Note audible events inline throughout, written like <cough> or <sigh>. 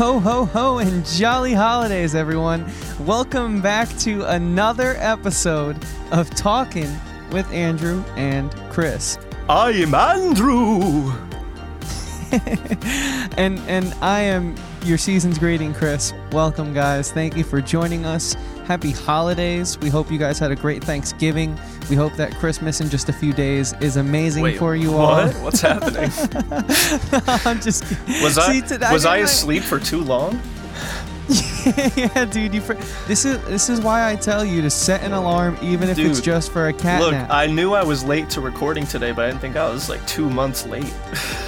Ho, ho, ho, and jolly holidays, everyone. Welcome back to another episode of Talking with Andrew and Chris. I am Andrew. <laughs> and and I am your season's greeting, Chris. Welcome, guys. Thank you for joining us. Happy holidays. We hope you guys had a great Thanksgiving. We hope that Christmas in just a few days is amazing Wait, for you all. what? What's happening? <laughs> I'm just. Was I See, was I didn't- asleep for too long? <laughs> yeah, dude. You fr- this is this is why I tell you to set an alarm, even if it's just for a cat Look, nap. I knew I was late to recording today, but I didn't think I was like two months late. <laughs>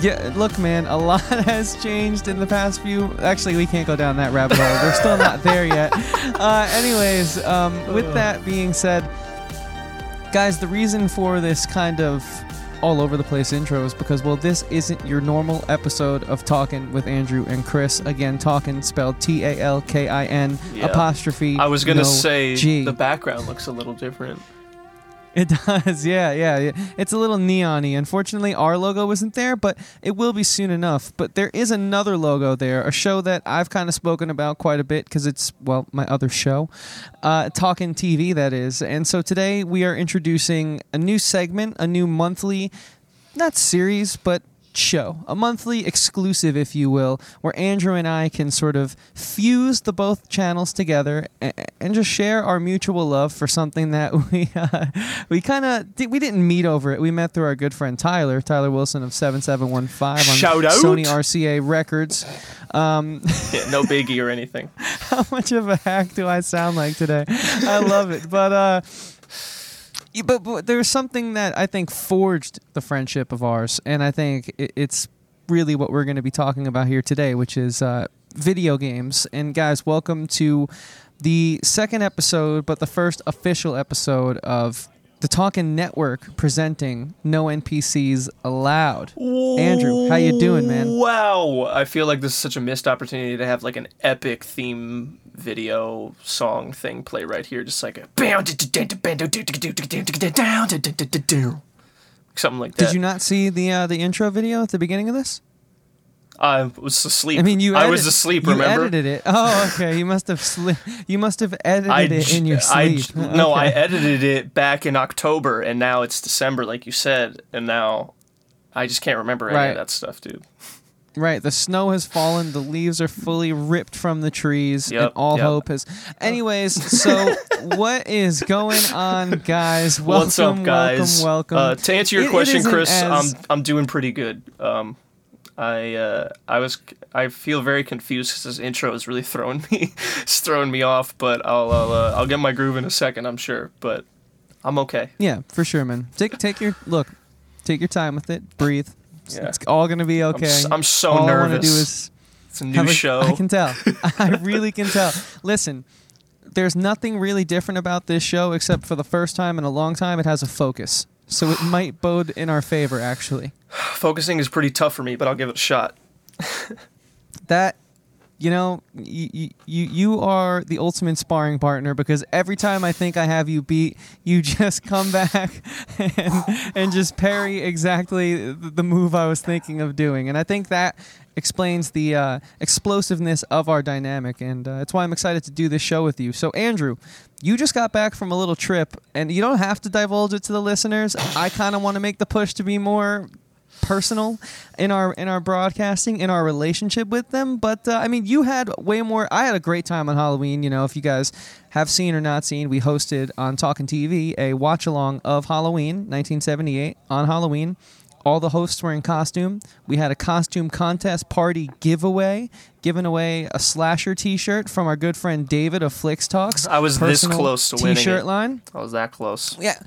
Yeah, look, man, a lot has changed in the past few. Actually, we can't go down that rabbit hole. We're still not there yet. Uh, anyways, um, with that being said, guys, the reason for this kind of all over the place intro is because, well, this isn't your normal episode of Talking with Andrew and Chris. Again, Talking spelled T A L K I N Yeah. apostrophe. I was gonna no say G. the background looks a little different. It does, <laughs> yeah, yeah. It's a little neon-y. Unfortunately, our logo isn't there, but it will be soon enough. But there is another logo there, a show that I've kind of spoken about quite a bit because it's, well, my other show, uh, Talking TV, that is. And so today we are introducing a new segment, a new monthly, not series, but show, a monthly exclusive, if you will, where Andrew and I can sort of fuse the both channels together and, and just share our mutual love for something that <laughs> we uh, we kind of we didn't meet over it. We met through our good friend Tyler, Tyler Wilson of Seven Seven One Five on Shout out. Sony RCA Records. Um, <laughs> Yeah, no biggie or anything. <laughs> how much of a hack do I sound like today? I love it, but uh. But, but there's something that I think forged the friendship of ours, and I think it, it's really what we're going to be talking about here today, which is uh, video games. And guys, welcome to the second episode, but the first official episode of the Talking Network presenting No NPCs Allowed. Andrew, how you doing, man? Wow, I feel like this is such a missed opportunity to have like an epic theme video song thing play right here, just like a something like that. Did you not see the uh, the intro video at the beginning of this? I was asleep. I mean, you. I was edit- asleep. You Remember? edited it. Oh, okay. You must have sli- You must have edited I it in your I sleep. j- no, I edited it back in October, and now it's December, like you said, and now I just can't remember any Right. of that stuff, dude. Right. The snow has fallen. The leaves are fully ripped from the trees, and all yep. hope has. <laughs> Anyways, so what is going on, guys? Welcome, What's up, guys? welcome, welcome. Uh, to answer your It- it question, isn't Chris, as- I'm I'm doing pretty good. Um, I uh, I was I feel very confused because this intro is really throwing <laughs> me it's throwing me off, but I'll I'll, uh, I'll get my groove in a second, I'm sure. But I'm okay. Yeah, for sure, man. Take take your look. Take your time with it. Breathe. It's, Yeah. it's all gonna be okay. s- I'm so all I want to nervous. do is It's a new a- show. I can tell. <laughs> <laughs> I really can tell. Listen, there's nothing really different about this show except for the first time in a long time it has a focus. So it <sighs> might bode in our favor, actually. Focusing is pretty tough for me, but I'll give it a shot. <laughs> That, you know, you, you, you are the ultimate sparring partner because every time I think I have you beat, you <laughs> just come back and, and just parry exactly the move I was thinking of doing. And I think that explains the uh, explosiveness of our dynamic. And uh, it's why I'm excited to do this show with you. So, Andrew, you just got back from a little trip, and you don't have to divulge it to the listeners. I kind of want to make the push to be more personal in our in our broadcasting in our relationship with them but uh, i mean you had way more i had a great time on halloween you know if you guys have seen or not seen we hosted on talking tv a watch along of halloween 1978 on halloween all the hosts were in costume we had a costume contest party giveaway giving away a slasher t-shirt from our good friend david of flix talks I was this close to winning t-shirt it. line I was that close. yeah.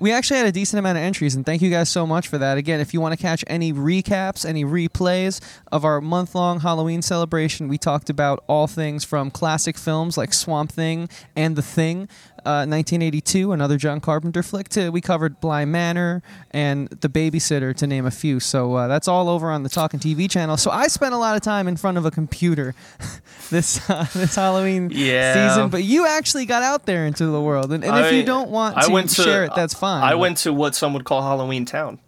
We actually had a decent amount of entries, and thank you guys so much for that. Again, if you want to catch any recaps, any replays of our month long Halloween celebration, we talked about all things from classic films like Swamp Thing and The Thing, uh, 1982, another John Carpenter flick, to we covered Bly Manor and The Babysitter, to name a few. So uh, that's all over on the Talking TV channel. So I spent a lot of time in front of a computer <laughs> this, uh, this Halloween Yeah. season, but you actually got out there into the world. And, and if you don't want I went to- share it, that's fine. I went to what some would call Halloween Town.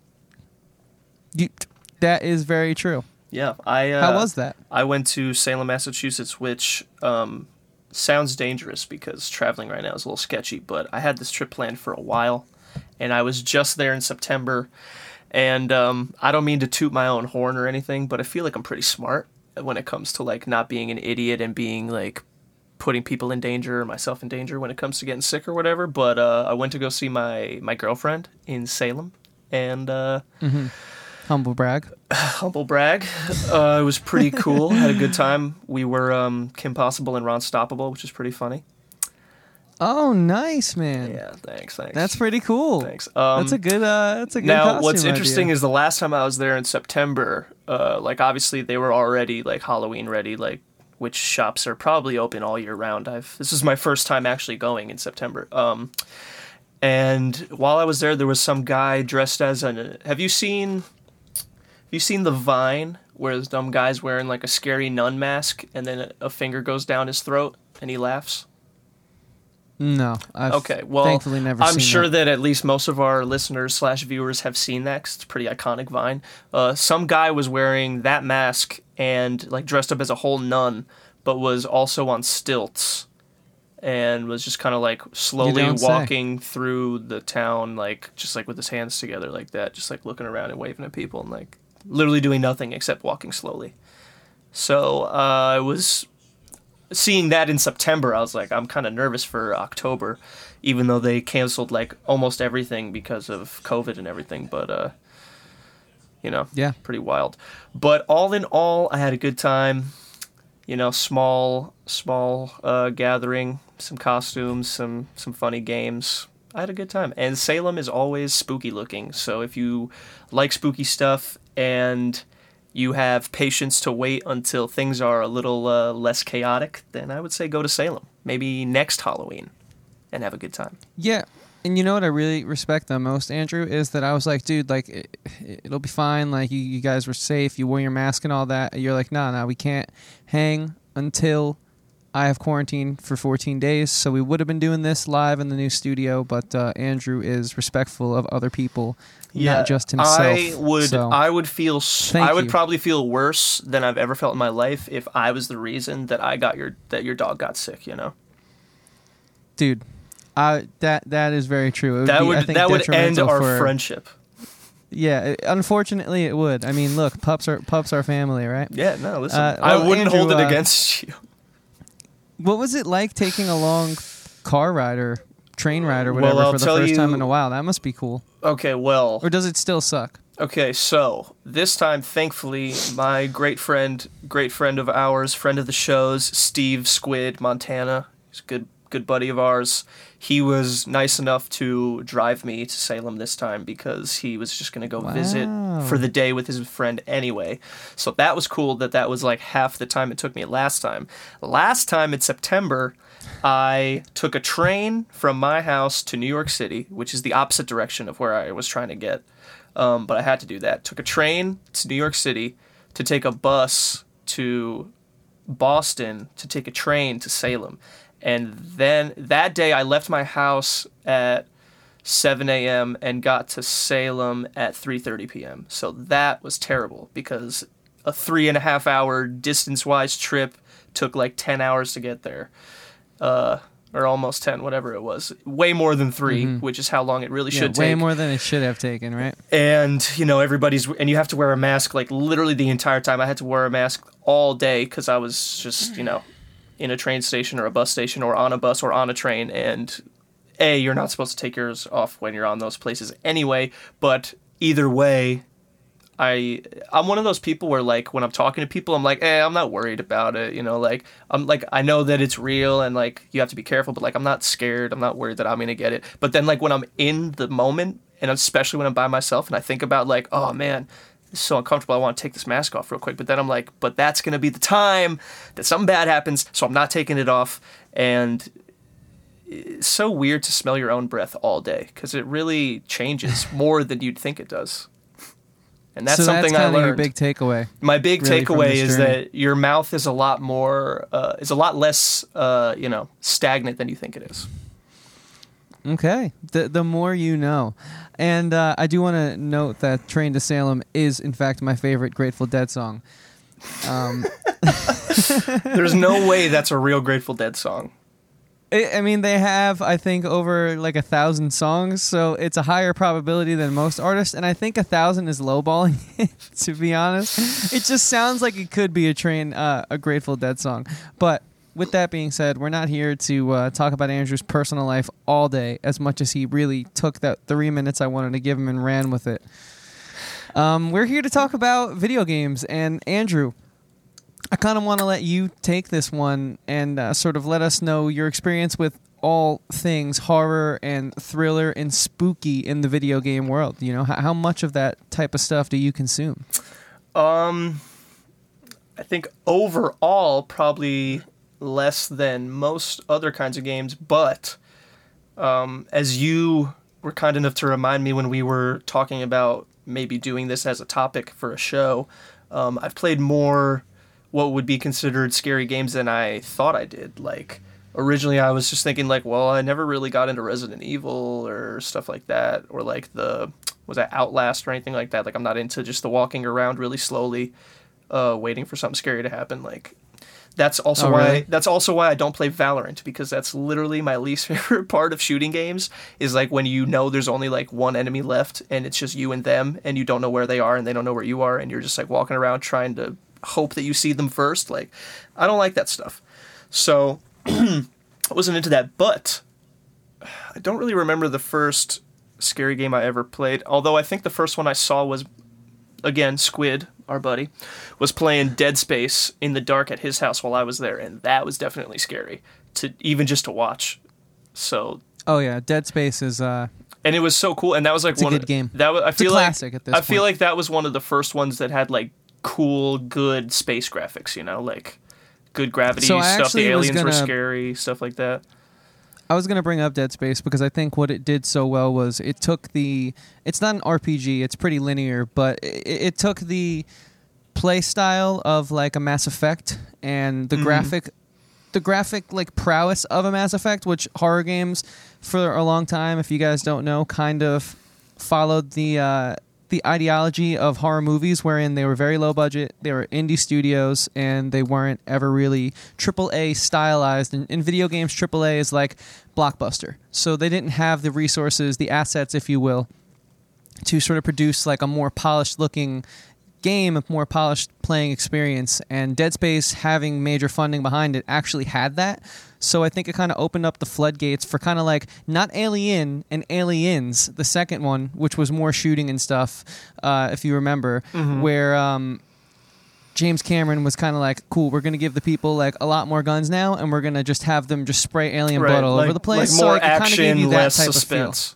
You, that is very true. Yeah, I. Uh, How was that? I went to Salem, Massachusetts, which um, sounds dangerous because traveling right now is a little sketchy. But I had this trip planned for a while, and I was just there in September. And um, I don't mean to toot my own horn or anything, but I feel like I'm pretty smart when it comes to like not being an idiot and being like putting people in danger or myself in danger when it comes to getting sick or whatever. But uh, I went to go see my my girlfriend in Salem, and uh, Humble brag. <sighs> humble brag, uh, it was pretty cool. <laughs> Had a good time. We were um, Kim Possible and Ron Stoppable, which is pretty funny. Oh, nice, man. Yeah, thanks, thanks. That's pretty cool. Thanks. Um, that's a good. Uh, that's a good. now what's interesting idea. is the last time I was there in September, uh, like obviously they were already like Halloween ready, like which shops are probably open all year round. I've this is my first time actually going in September. Um, and while I was there, there was some guy dressed as an. Have you seen? Have you seen the Vine where this dumb guy's wearing like a scary nun mask and then a, a finger goes down his throat and he laughs? No. I've Okay, well, thankfully never. I'm sure that. that. at least most of our listeners slash viewers have seen that 'cause it's a pretty iconic Vine. Uh, some guy was wearing that mask and like dressed up as a whole nun, but was also on stilts and was just kind of like slowly don't say. walking through the town, like just like with his hands together like that, just like looking around and waving at people and like literally doing nothing except walking slowly. So uh, I was seeing that in September, I was like, I'm kind of nervous for October, even though they canceled like almost everything because of COVID and everything. But uh, you know, Yeah. pretty wild. But all in all, I had a good time. You know, small, small uh, gathering, some costumes, some some funny games. I had a good time, and Salem is always spooky looking. So if you like spooky stuff and you have patience to wait until things are a little uh, less chaotic, then I would say go to Salem. Maybe next Halloween, and have a good time. Yeah. And you know what I really respect the most, Andrew, is that I was like, dude, like, it, it'll be fine. Like, you, you guys were safe. You wore your mask and all that. You're like, nah, nah, we can't hang until I have quarantine for 14 days. So we would have been doing this live in the new studio, but uh, Andrew is respectful of other people, not just himself. I would So, I would feel s- I would you. probably feel worse than I've ever felt in my life if I was the reason that I got your that your dog got sick, you know. dude, I, that that is very true. It would That be, would that would end our for- friendship. Yeah, it- unfortunately, it would. I mean, look, pups are pups are family, right? Yeah, no, listen. Uh, I well, wouldn't Andrew, hold it uh, against <laughs> you. What was it like taking a long car ride or train ride or Well, whatever I'll for the first time in a while? That must be cool. Okay, well, Or does it still suck? Okay, so this time, thankfully, my great friend, great friend of ours, friend of the shows, Steve Squid Montana, he's a good good buddy of ours. He was nice enough to drive me to Salem this time because he was just gonna go visit for the day with his friend anyway. So that was cool. That that was like half the time it took me last time. Last time in September. I took a train from my house to New York City, which is the opposite direction of where I was trying to get um, but I had to do that. Took a train to New York City to take a bus to Boston to take a train to Salem, and then that day I left my house at 7 a.m. and got to Salem at 3:30 p.m. So that was terrible because a three and a half hour distance-wise trip took like 10 hours to get there. Uh, or almost 10, whatever it was. Way more than 3 which is how long it really Yeah, should take. way more than it should have taken, right? and you know everybody's and you have to wear a mask like literally the entire time i had to wear a mask all day because i was just you know in a train station or a bus station or on a bus or on a train and a you're not supposed to take yours off when you're on those places anyway but either way I I'm one of those people where like when I'm talking to people I'm like, "Eh, I'm not worried about it." You know, like I'm like I know that it's real and like you have to be careful, but like I'm not scared. I'm not worried that I'm to get it. But then like when I'm in the moment and especially when I'm by myself and I think about like, "Oh man, this is so uncomfortable. I want to take this mask off real quick." But then I'm like, "But that's to be the time that something bad happens, so I'm not taking it off." And it's so weird to smell your own breath all day because it really changes more than you'd think it does. And that's so something that's I learned. your big takeaway. My big really takeaway is journey. that your mouth is a lot more, uh, is a lot less, uh, you know, stagnant than you think it is. Okay. The the more you know. And uh, I do want to note that Train to Salem is in fact my favorite Grateful Dead song. Um, <laughs> <laughs> There's no way that's a real Grateful Dead song. I mean, they have, I think, over like a thousand songs, so it's a higher probability than most artists. And I think a thousand is lowballing <laughs> it, to be honest. It just sounds like it could be a train, uh, a Grateful Dead song. But with that being said, we're not here to uh, talk about Andrew's personal life all day, as much as he really took that three minutes I wanted to give him and ran with it. Um, we're here to talk about video games, and Andrew, I kind of want to let you take this one and uh, sort of let us know your experience with all things horror and thriller and spooky in the video game world. You know, how, how much of that type of stuff do you consume? Um, I think overall probably less than most other kinds of games, but um, as you were kind enough to remind me when we were talking about maybe doing this as a topic for a show, um, I've played more what would be considered scary games than I thought I did. Like originally, I was just thinking like, well, I never really got into Resident Evil or stuff like that, or like the was that Outlast or anything like that. Like I'm not into just the walking around really slowly, uh, waiting for something scary to happen. Like that's also Oh, why really? that's also why I don't play Valorant because that's literally my least <laughs> favorite part of shooting games is like when you know there's only like one enemy left and it's just you and them and you don't know where they are and they don't know where you are and you're just like walking around trying to hope that you see them first like I don't like that stuff. So <clears throat> I wasn't into that, but I don't really remember the first scary game I ever played. Although I think the first one I saw was again Squid, our buddy, was playing Dead Space in the dark at his house while I was there, and that was definitely scary to even just to watch. So Oh yeah, Dead Space is uh, and it was so cool, and that was like It's one good of, game. That was I a feel like classic at this I feel like that was one of the first ones that had like cool, good space graphics. You know, like good gravity So stuff. The aliens were gonna- scary, stuff like that. I was gonna bring up Dead Space because I think what it did so well was it took the. It's not an RPG. It's pretty linear, but it, it took the play style of like a Mass Effect and the Mhm. graphic, the graphic like prowess of a Mass Effect, which horror games for a long time, if you guys don't know, kind of followed the. Uh, the ideology of horror movies, wherein they were very low budget, they were indie studios, and they weren't ever really AAA stylized. And in video games, AAA is like blockbuster. So they didn't have the resources, the assets, if you will, to sort of produce like a more polished looking game, a more polished playing experience. And Dead Space, having major funding behind it, actually had that. So I think it kind of opened up the floodgates for kind of like not Alien and Aliens, the second one, which was more shooting and stuff, uh, if you remember, where. Um, James Cameron was kind of like, "Cool, we're gonna give the people like a lot more guns now, and we're gonna just have them just spray alien blood all like, over the place." Like so more like, it kinda action, gave you that less suspense.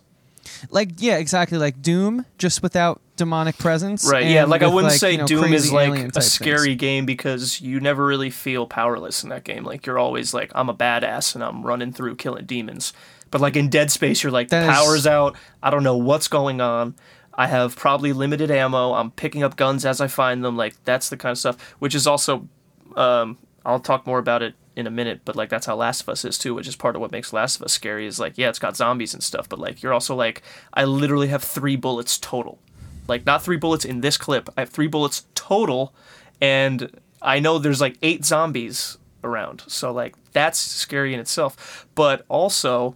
Like yeah, exactly. Like Doom, just without demonic presence. Right. Yeah. Like I wouldn't like, say you know, Doom is like a scary things. game because you never really feel powerless in that game. Like you're always like, I'm a badass and I'm running through killing demons. But like in Dead Space, you're like, That is- power's out. I don't know what's going on. I have probably limited ammo. I'm picking up guns as I find them. Like that's the kind of stuff. Which is also, um, I'll talk more about it in a minute. But like that's how Last of Us is too, which is part of what makes Last of Us scary. Is like, yeah, it's got zombies and stuff, but like you're also like, I literally have three bullets total like not three bullets in this clip. I have three bullets total, and I know there's like eight zombies around. So like that's scary in itself. But also,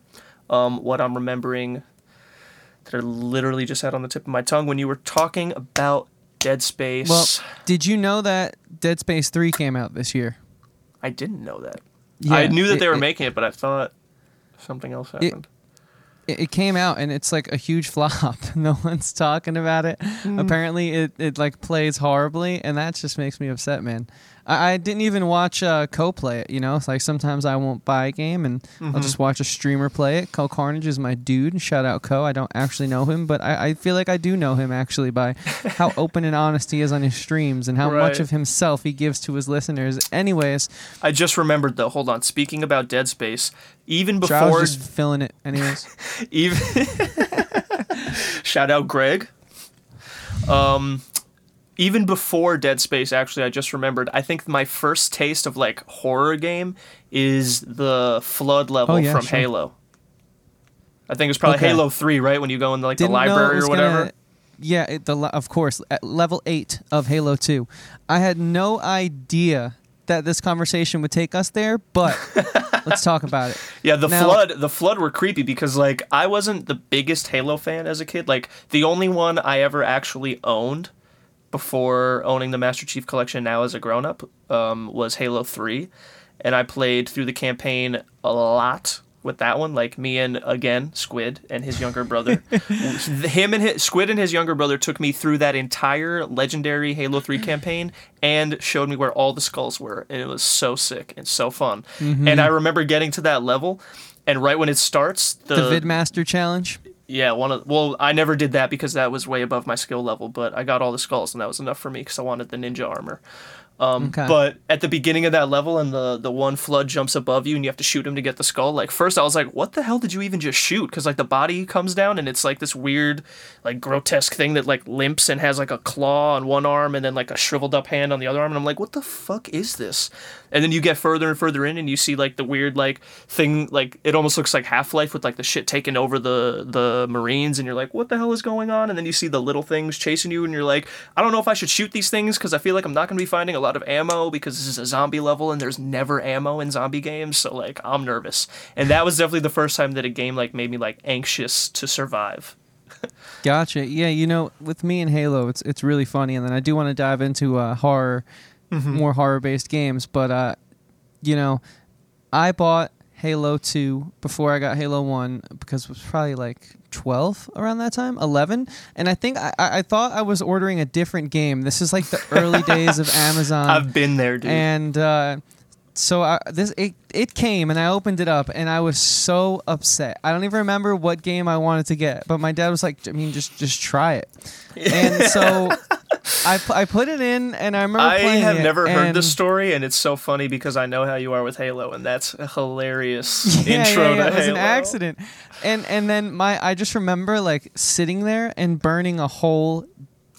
um, what I'm remembering that I literally just had on the tip of my tongue when you were talking about Dead Space. Well, did you know that Dead Space Three came out this year? I didn't know that. Yeah, I knew that they were it- making it, but I thought something else happened. It, came out and it's like a huge flop. <laughs> no one's talking about it. Hmm. Apparently, it, it like plays horribly, and that just makes me upset, man. I, I didn't even watch uh, Cohh play it. You know, it's like sometimes I won't buy a game and Mm-hmm. I'll just watch a streamer play it. Cohh Carnage is my dude. Shout out Cohh. I don't actually know him, but I, I feel like I do know him actually by <laughs> how open and honest he is on his streams and how much of himself he gives to his listeners. Anyways, I just remembered though. Hold on. Speaking about Dead Space, even before was just filling it. Anyways, <laughs> even <laughs> shout out Greg. Um, even before Dead Space, actually, I just remembered. I think my first taste of like horror game is the flood level Oh, yeah, from sure. Halo. I think it was probably Okay. Halo Three, right? When you go in like Didn't the library or whatever. gonna- yeah, it, the of course level eight of Halo Two. I had no idea that this conversation would take us there, but <laughs> let's talk about it. Yeah, the Now- flood, the flood were creepy because like I wasn't the biggest Halo fan as a kid. Like the only one I ever actually owned before owning the Master Chief Collection now as a grown up um, was Halo Three, and I played through the campaign a lot with that one. Like me and again Squid and his younger brother, <laughs> him and his Squid and his younger brother took me through that entire legendary Halo Three campaign and showed me where all the skulls were, and it was so sick and so fun. Mm-hmm. And I remember getting to that level. And right when it starts, the, The Vidmaster challenge. yeah, one of well, I never did that because that was way above my skill level, but I got all the skulls and that was enough for me because I wanted the ninja armor. Um, Okay. But at the beginning of that level, and the the one flood jumps above you, and you have to shoot him to get the skull. Like first, I was like, "What the hell did you even just shoot?" Because like the body comes down, and it's like this weird, like grotesque thing that like limps and has like a claw on one arm, and then like a shriveled up hand on the other arm. And I'm like, "What the fuck is this?" And then you get further and further in, and you see like the weird like thing, like it almost looks like Half Life with like the shit taking over the the Marines, and you're like, "What the hell is going on?" And then you see the little things chasing you, and you're like, "I don't know if I should shoot these things because I feel like I'm not going to be finding a lot of ammo because this is a zombie level and there's never ammo in zombie games, so like I'm nervous." And that was definitely the first time that a game like made me like anxious to survive. <laughs> Gotcha. Yeah, you know, with me and Halo, it's it's really funny, and then I do want to dive into uh, horror, Mm-hmm. more horror-based games. But uh, you know, I bought Halo Two before I got Halo One because it was probably like twelve around that time, eleven, and I think I, I I thought I was ordering a different game. This is like the early <laughs> days of Amazon. I've been there, dude. and uh, so I, this it it came and I opened it up and I was so upset. I don't even remember what game I wanted to get, but my dad was like, "I mean, just just try it." <laughs> And so I I put it in and I remember I have never heard this story, and it's so funny because I know how you are with Halo, and that's a hilarious <laughs> Yeah, intro yeah, yeah, to it was Halo. an accident. And and then my I just remember like sitting there and burning a whole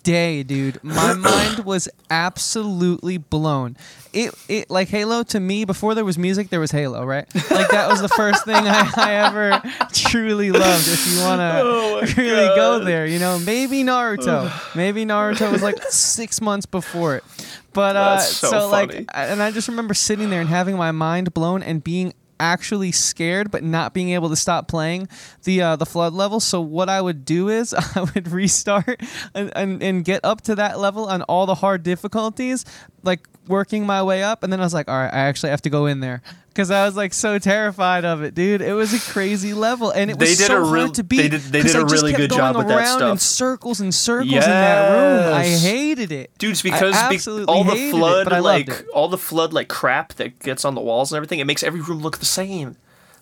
day, dude. My <clears throat> mind was absolutely blown. It it like Halo to me before there was music, there was Halo, right? Like that was the first thing I, I ever truly loved. If you want to <laughs> Oh <laughs> really go there, you know, maybe Naruto. maybe Naruto was like six months before it. But uh, That's so like, and I just remember sitting there and having my mind blown and being actually scared, but not being able to stop playing the uh, the flood level. So what I would do is <laughs> I would restart and, and and get up to that level on all the hard difficulties, like working my way up, and then I was like, all right, I actually have to go in there. Because I was like so terrified of it, dude. It was a crazy level, and it was They did so real- hard to beat. they did- they did a really good going job with that around in circles and circles in that room. I hated it. Dude, it's I because be- all the it, flood, but like all the flood, like crap that gets on the walls and everything, it makes every room look the same.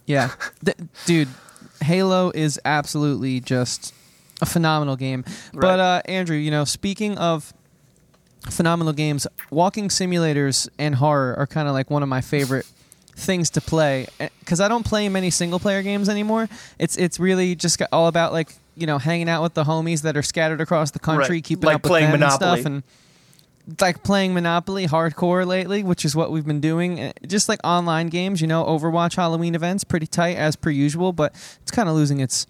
Yeah, <laughs> Th- dude, Halo is absolutely just a phenomenal game. But uh, Andrew, you know, speaking of phenomenal games, walking simulators and horror are kind of like one of my favorite things to play because I don't play many single player games anymore. It's it's really just all about like you know hanging out with the homies that are scattered across the country, Right. keeping Like up with playing them Monopoly. and stuff, and like playing Monopoly hardcore lately, which is what we've been doing. Uh, Just like online games, you know, Overwatch Halloween events, pretty tight as per usual, but it's kind of losing its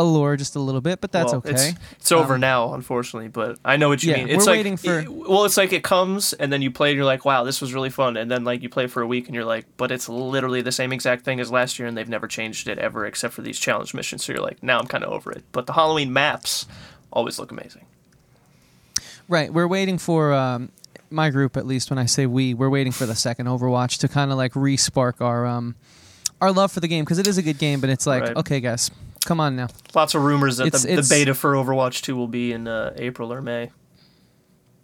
allure just a little bit. But that's Well, okay. It's, it's over Um, now, unfortunately, but I know what you Yeah, mean. It's we're like, waiting for- it- well, it's like it comes and then you play and you're like, wow, this was really fun, and then like you play for a week and you're like, but it's literally the same exact thing as last year, and they've never changed it ever except for these challenge missions. So you're like, now I'm kind of over it. But the Halloween maps always look amazing. Right. We're waiting for um, my group, at least when I say we, we're waiting for the second Overwatch to kind of like re-spark our um, our love for the game because it is a good game. But it's like, Right. okay, guys, come on now. Lots of rumors that It's- the, it's- the beta for Overwatch 2 will be in uh, April or May.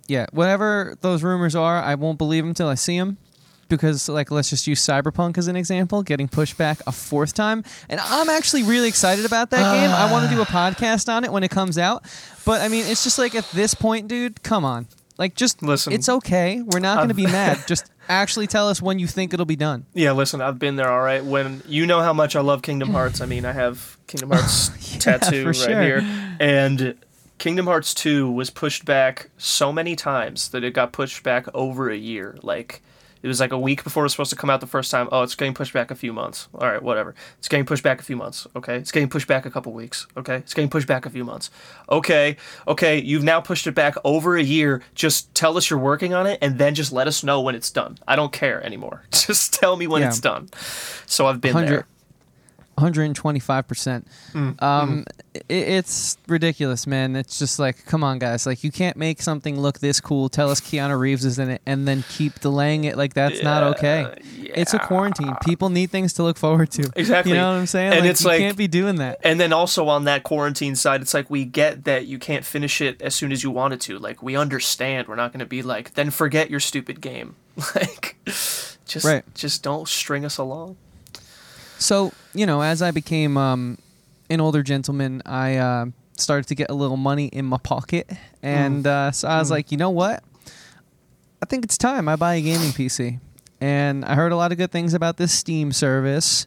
Yeah, whatever those rumors are, I won't believe them till I see them. Because, like, let's just use Cyberpunk as an example, getting pushed back a fourth time. And I'm actually really excited about that game. I want to do a <sighs> podcast on it when it comes out. But, I mean, it's just like at this point, dude, come on. Like, just Listen, it's okay. We're not going to be <laughs> mad. Just actually tell us when you think it'll be done. Yeah, listen, I've been there, all right. When you know how much I love Kingdom Hearts, I mean, I have Kingdom <laughs> Hearts tattoo right sure. here, and Kingdom Hearts 2 was pushed back so many times that it got pushed back over a year. Like It was like a week before it was supposed to come out the first time. Oh, it's getting pushed back a few months. All right, whatever. It's getting pushed back a few months. Okay. It's getting pushed back a couple weeks. Okay. It's getting pushed back a few months. Okay. Okay. You've now pushed it back over a year. Just tell us you're working on it and then just let us know when it's done. I don't care anymore. <laughs> Just tell me when Yeah. it's done. So I've been 100 there. 125%. Mm, Um, i it's ridiculous, man. It's just like, come on, guys. Like, you can't make something look this cool, tell us Keanu Reeves is in it, and then keep delaying it. Like, that's not okay. It's a quarantine. People need things to look forward to. Exactly. You know what I'm saying? And like, it's you like- can't be doing that. And then also on that quarantine side, it's like we get that you can't finish it as soon as you wanted to. Like we understand. We're not going to be like, then forget your stupid game. <laughs> Like, just Right. just don't string us along. So, you know, as I became um, an older gentleman, I uh, started to get a little money in my pocket. And uh, so I was Mm. like, you know what? I think it's time I buy a gaming PC. And I heard a lot of good things about this Steam service.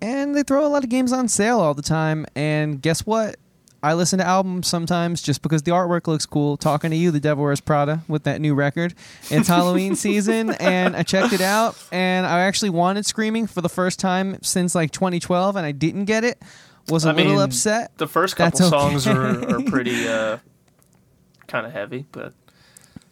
And they throw a lot of games on sale all the time. And guess what? I listen to albums sometimes just because the artwork looks cool. Talking to you, The Devil Wears Prada, with that new record. It's Halloween <laughs> season, and I checked it out, and I actually wanted Screaming for the first time since like 2012, and I didn't get it. Was a I little mean, upset. The first That's couple okay. songs are, are <laughs> pretty uh, kind of heavy, but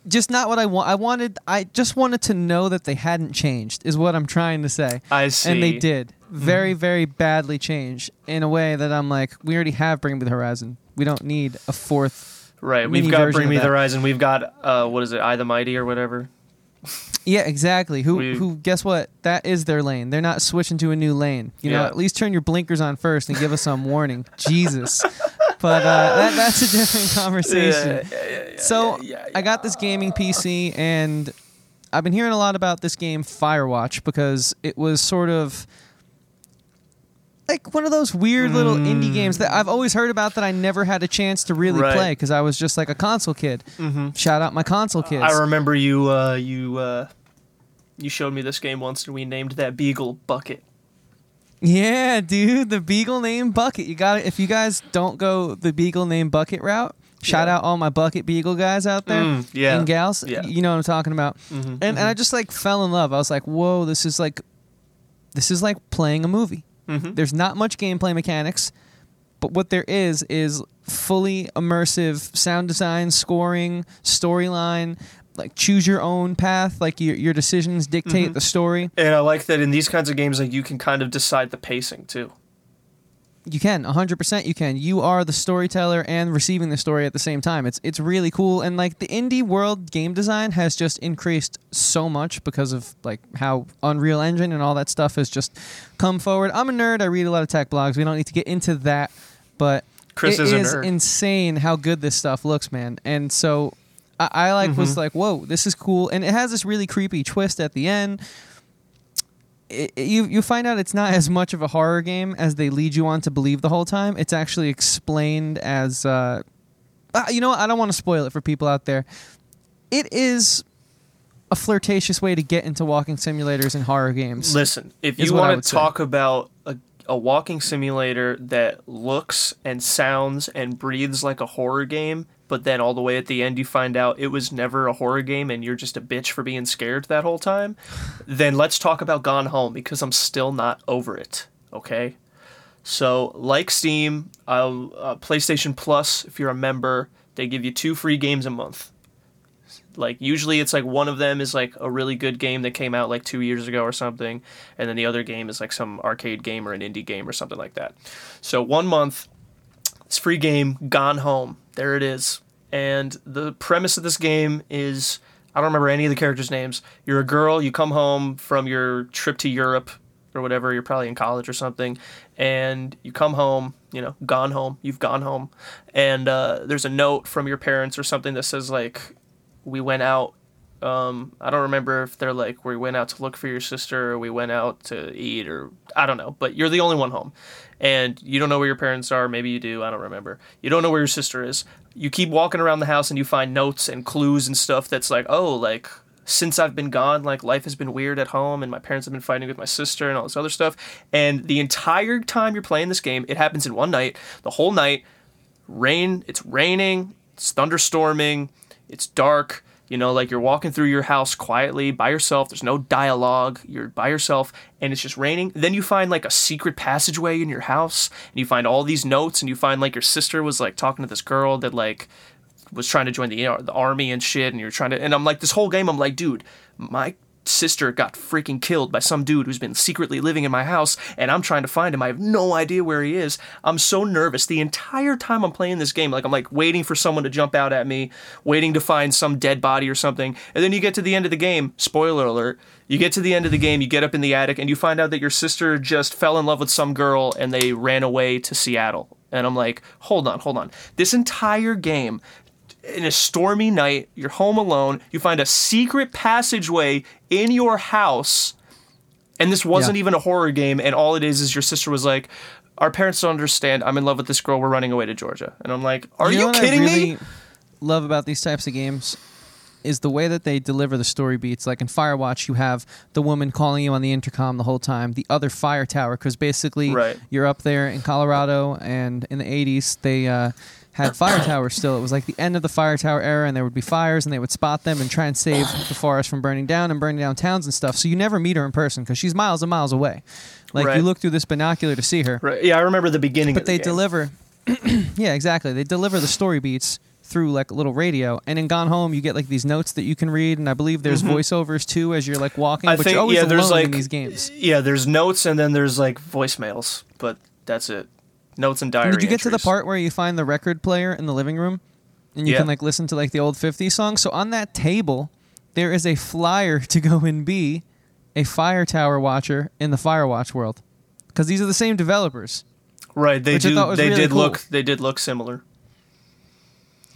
Just not what I want. I wanted. I just wanted to know that they hadn't changed. Is what I'm trying to say. I see. And they did very, very badly change in a way that I'm like, we already have Bring Me the Horizon. We don't need a fourth. Right. We've got version Bring of Me the that. Horizon. We've got uh, what is it? I the Mighty or whatever. Yeah, exactly. Who? We- who? Guess what? That is their lane. They're not switching to a new lane. You know, Yeah. at least turn your blinkers on first and give us some warning. <laughs> Jesus. But uh, that, that's a different <laughs> conversation. so I got this gaming PC, and I've been hearing a lot about this game Firewatch because it was sort of like one of those weird little indie games that I've always heard about that I never had a chance to really Right. play because I was just like a console kid. Mm-hmm. Shout out my console kids. I remember you. Uh, you. Uh, you showed me this game once, and we named that Beagle Bucket. Yeah, dude, the Beagle name Bucket. You got it. If you guys don't go the Beagle name Bucket route, shout Yeah. out all my Bucket Beagle guys out there Mm, yeah. and gals. Yeah. You know what I'm talking about. Mhm, And, and I just like fell in love. I was like, whoa, this is like, this is like playing a movie. Mhm. There's not much gameplay mechanics, but what there is is fully immersive sound design, scoring, storyline. Like choose your own path. Like your your decisions dictate Mhm. the story. And I like that in these kinds of games, like you can kind of decide the pacing too. You can, 100% you can. You are the storyteller and receiving the story at the same time. It's it's really cool and like the indie world game design has just increased so much because of like how Unreal Engine and all that stuff has just come forward. I'm a nerd. I read a lot of tech blogs. We don't need to get into that, but Chris it is a is nerd. insane how good this stuff looks, man. And so I, I like Mm-hmm. was like, whoa, this is cool, and it has this really creepy twist at the end. It, it- you you find out it's not as much of a horror game as they lead you on to believe the whole time. It's actually explained as, uh, uh, you know, what? I don't want to spoil it for people out there. It is a flirtatious way to get into walking simulators and horror games. Listen, if you want to say. talk about a, a walking simulator that looks and sounds and breathes like a horror game, but then all the way at the end you find out it was never a horror game and you're just a bitch for being scared that whole time, then let's talk about Gone Home because I'm still not over it. Okay. So, like Steam, uh, uh, PlayStation Plus, if you're a member, they give you two free games a month. Like usually it's like one of them is like a really good game that came out like 2 years ago or something and then the other game is like some arcade game or an indie game or something like that. So one month it's free game Gone Home. There it is. And the premise of this game is I don't remember any of the characters' names. You're a girl, you come home from your trip to Europe or whatever, you're probably in college or something, and you come home, you know, gone home, you've gone home, and uh, there's a note from your parents or something that says, like, we went out. Um, I don't remember if they're like, we went out to look for your sister or we went out to eat or I don't know, but you're the only one home. And you don't know where your parents are. Maybe you do. I don't remember. You don't know where your sister is. You keep walking around the house and you find notes and clues and stuff that's like, oh, like, since I've been gone, like life has been weird at home, and my parents have been fighting with my sister and all this other stuff. And the entire time you're playing this game, it happens in one night. The whole night, rain. It's raining. It's thunderstorming. It's dark. You know, like you're walking through your house quietly by yourself. There's no dialogue. You're by yourself and it's just raining. Then you find like a secret passageway in your house and you find all these notes and you find like your sister was like talking to this girl that like was trying to join the the army and shit and you're trying to and I'm like this whole game I'm like, dude, my sister got freaking killed by some dude who's been secretly living in my house and I'm trying to find him. I have no idea where he is. I'm so nervous the entire time I'm playing this game. Like I'm like waiting for someone to jump out at me, waiting to find some dead body or something. And then you get to the end of the game, spoiler alert, you get to the end of the game, you get up in the attic and you find out that your sister just fell in love with some girl and they ran away to Seattle. And I'm like, hold on, hold on. This entire game in a stormy night, you're home alone, you find a secret passageway in your house, and this wasn't Yeah. even a horror game, and all it is is your sister was like, Our parents don't understand. I'm in love with this girl. We're running away to Georgia. And I'm like, Are you, know kidding really me? Love about these types of games is the way that they deliver the story beats. Like in Firewatch, you have the woman calling you on the intercom the whole time. The other fire tower, because basically Right. you're up there in Colorado, and in the '80s they uh, had fire towers. Still, it was like the end of the fire tower era, and there would be fires, and they would spot them and try and save the forest from burning down and burning down towns and stuff. So you never meet her in person because she's miles and miles away. Like Right. you look through this binocular to see her Right. Yeah, I remember the beginning but the they game. deliver <clears throat> yeah exactly they deliver the story beats through like a little radio and in gone home you get like these notes that you can read and i believe there's voiceovers too as you're like walking Mm-hmm. I but think, you're always yeah, there's alone like in these games Yeah, there's notes and then there's like voicemails, but that's it. Notes and diary. did you get to the part where you find the record player in the living room and you Yeah. can like listen to like the old 50s songs so on that table there is a flyer to go and be a fire tower watcher in the firewatch world because these are the same developers Right, they do. They really did cool. look. They did look similar.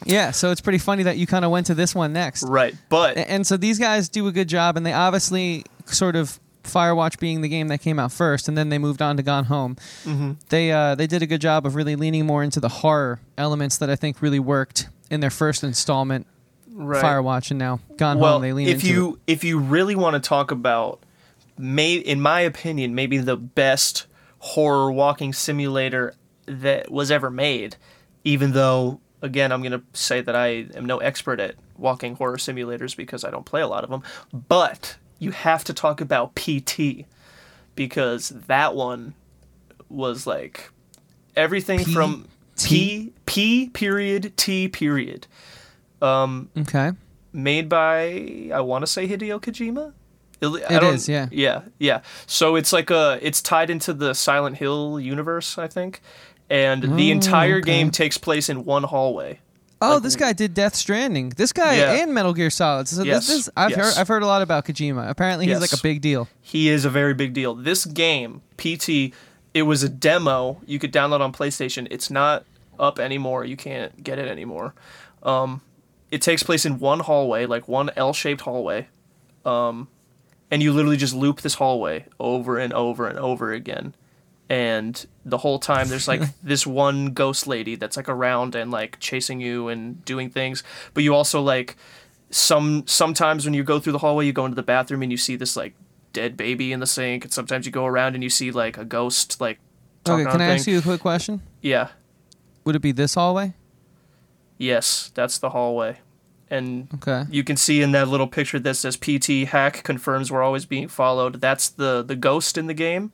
yeah so it's pretty funny that you kind of went to this one next Right, but And so these guys do a good job, and they obviously sort of Firewatch being the game that came out first, and then they moved on to Gone Home. mm-hmm. They uh, they did a good job of really leaning more into the horror elements that I think really worked in their first installment, right. Firewatch, and now Gone well, Home. They lean if into you if you really want to talk about, may in my opinion, maybe the best horror walking simulator that was ever made. Even though, again, I'm gonna say that I am no expert at walking horror simulators because I don't play a lot of them. But you have to talk about PT because that one was like everything P- from T? P P period T period. Um. Okay. made by I want to say Hideo Kojima. It It is, yeah. yeah, yeah. So it's like a it's tied into the Silent Hill universe, I think, and the Oh, entire okay. game takes place in one hallway. Oh, Like- this guy did Death Stranding. This guy Yeah. and Metal Gear Solid. So Yes, this is I've yes. heard I've heard a lot about Kojima. Apparently, he's like a big deal. He is a very big deal. This game, PT, it was a demo you could download on PlayStation. It's not up anymore. You can't get it anymore. Um, it takes place in one hallway, like one L-shaped hallway. Um, and you literally just loop this hallway over and over and over again. And the whole time there's like <laughs> this one ghost lady that's like around and like chasing you and doing things. But you also like some sometimes when you go through the hallway you go into the bathroom and you see this like dead baby in the sink and sometimes you go around and you see like a ghost like talking Okay, can I thing. ask you a quick question? Yeah. Would it be this hallway? Yes, that's the hallway. And Okay. you can see in that little picture that says PT hack confirms we're always being followed. That's the the ghost in the game.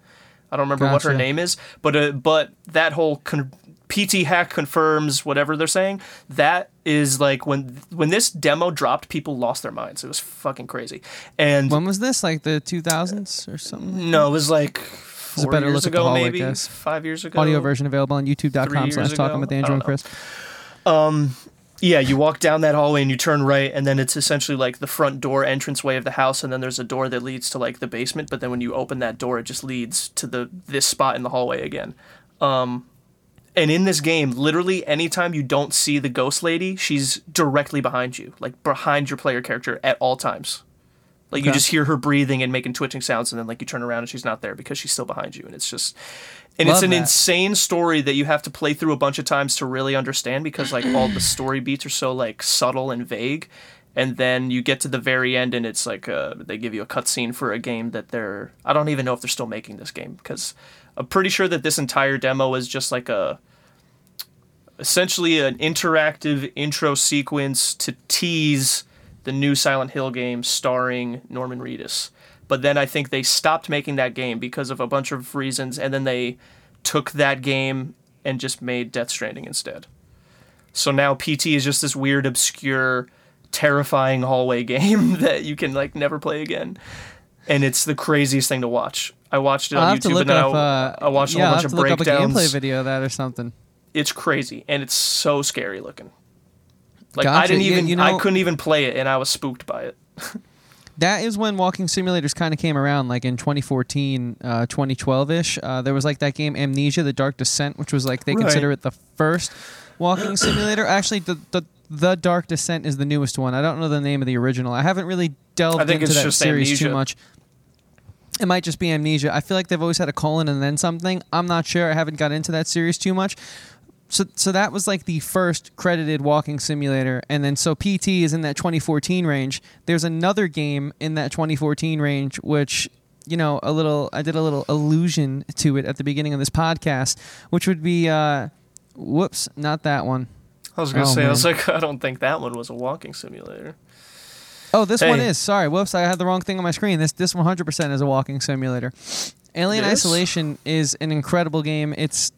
I don't remember what her name is, but uh, but that whole con- PT hack confirms whatever they're saying. That is like when when this demo dropped, people lost their minds. It was fucking crazy. And When was this? Like the 2000s or something? no, it was like four better years ago, maybe five years ago. Audio version available on youtube.com Three slash years talking with Andrew and. Chris. Um, yeah, you walk down that hallway and you turn right, and then it's essentially like the front door entranceway of the house, and then there's a door that leads to like the basement. But then when you open that door, it just leads to the this spot in the hallway again. Um, and in this game, literally anytime you don't see the ghost lady, she's directly behind you, like behind your player character at all times. Like you just hear her breathing and making twitching sounds, and then like you turn around and she's not there because she's still behind you, and it's just, and Love it's an that. insane story that you have to play through a bunch of times to really understand because like all the story beats are so like subtle and vague, and then you get to the very end and it's like uh, they give you a cutscene for a game that they're I don't even know if they're still making this game because I'm pretty sure that this entire demo is just like a essentially an interactive intro sequence to tease the new Silent Hill game starring Norman Reedus. But then I think they stopped making that game because of a bunch of reasons, and then they took that game and just made Death Stranding instead. So now PT is just this weird, obscure, terrifying hallway <laughs> game that you can like never play again, and it's the craziest thing to watch. I watched it on I'll to YouTube, and then up. I, Uh, I watched a yeah, whole I'll bunch of to look up a gameplay video of that or something. It's crazy, and it's so scary looking. Like I didn't Yeah, even, you I couldn't even play it, and I was spooked by it. <laughs> That is when walking simulators kind of came around, like in 2014, uh, 2012-ish. Uh, there was like that game Amnesia: The Dark Descent, which was like they Right. consider it the first walking <coughs> simulator. Actually, the, the the Dark Descent is the newest one. I don't know the name of the original. I haven't really delved into that series Amnesia. too much. It might just be Amnesia. I feel like they've always had a colon and then something. I'm not sure. I haven't got into that series too much. So, so that was like the first credited walking simulator, and then so PT is in that 2014 range. There's another game in that 2014 range, which you know a little. I did a little allusion to it at the beginning of this podcast, which would be, uh, whoops, not that one. I was gonna Oh, say, I was like, <laughs> I don't think that one was a walking simulator. Oh, this one is. Sorry, whoops, I had the wrong thing on my screen. This this 100% is a walking simulator. Alien is? Isolation is an incredible game. It's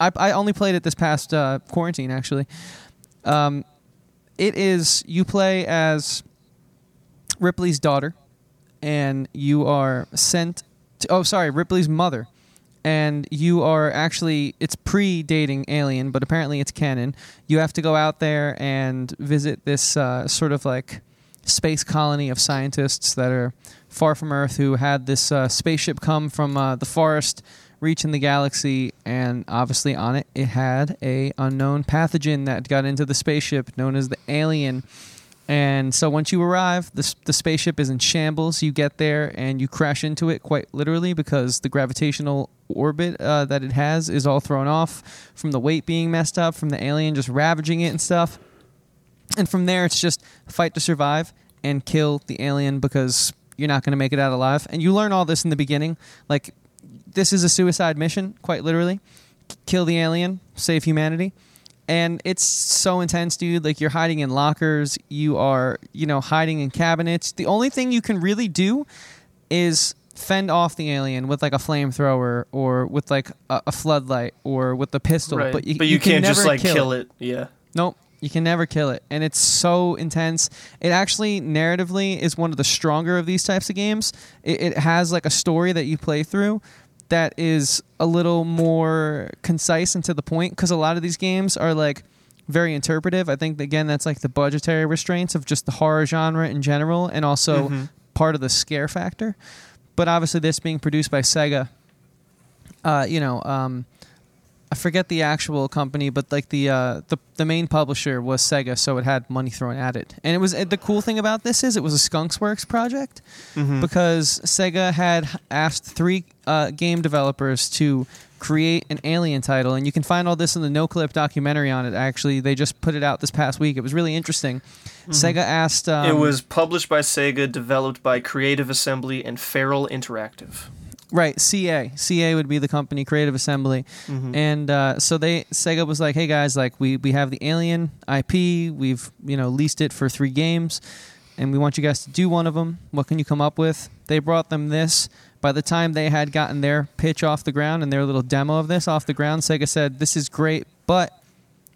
I, I only played it this past uh, quarantine actually. Um, it is you play as Ripley's daughter, and you are sent. To, oh, sorry, Ripley's mother, and you are actually it's pre-dating Alien, but apparently it's canon. You have to go out there and visit this uh, sort of like space colony of scientists that are far from Earth who had this uh, spaceship come from uh, the forest reaching the galaxy and obviously on it it had a unknown pathogen that got into the spaceship known as the alien. And so once you arrive the, the spaceship is in shambles. You get there and you crash into it quite literally because the gravitational orbit uh, that it has is all thrown off from the weight being messed up from the alien just ravaging it and stuff. And from there it's just fight to survive and kill the alien because you're not going to make it out alive. And you learn all this in the beginning. Like this is a suicide mission quite literally kill the alien save humanity and it's so intense dude like you're hiding in lockers you are you know hiding in cabinets the only thing you can really do is fend off the alien with like a flamethrower or with like a, a floodlight or with a pistol right. but you, you, can can't just like kill, it. Yeah. Nope. You can never kill it. And it's so intense. It actually, narratively, is one of the stronger of these types of games. It, it has like a story that you play through that is a little more concise and to the point because a lot of these games are like very interpretive. I think, again, that's like the budgetary restraints of just the horror genre in general and also Mhm. part of the scare factor. But obviously, this being produced by Sega, uh, you know, um, I forget the actual company, but like the uh, the the main publisher was Sega, so it had money thrown at it. And it was the cool thing about this is it was a Skunks Works project Mhm. because Sega had asked three uh, game developers to create an Alien title, and you can find all this in the Noclip documentary on it. Actually, they just put it out this past week. It was really interesting. Sega asked. Um, it was published by Sega, developed by Creative Assembly and Feral Interactive. Right, CA. CA would be the company, Creative Assembly. And uh, so they Sega was like, "Hey guys, like we we have the Alien IP. We've you know leased it for three games, and we want you guys to do one of them. What can you come up with?" They brought them this. By the time they had gotten their pitch off the ground and their little demo of this off the ground, Sega said, "This is great, but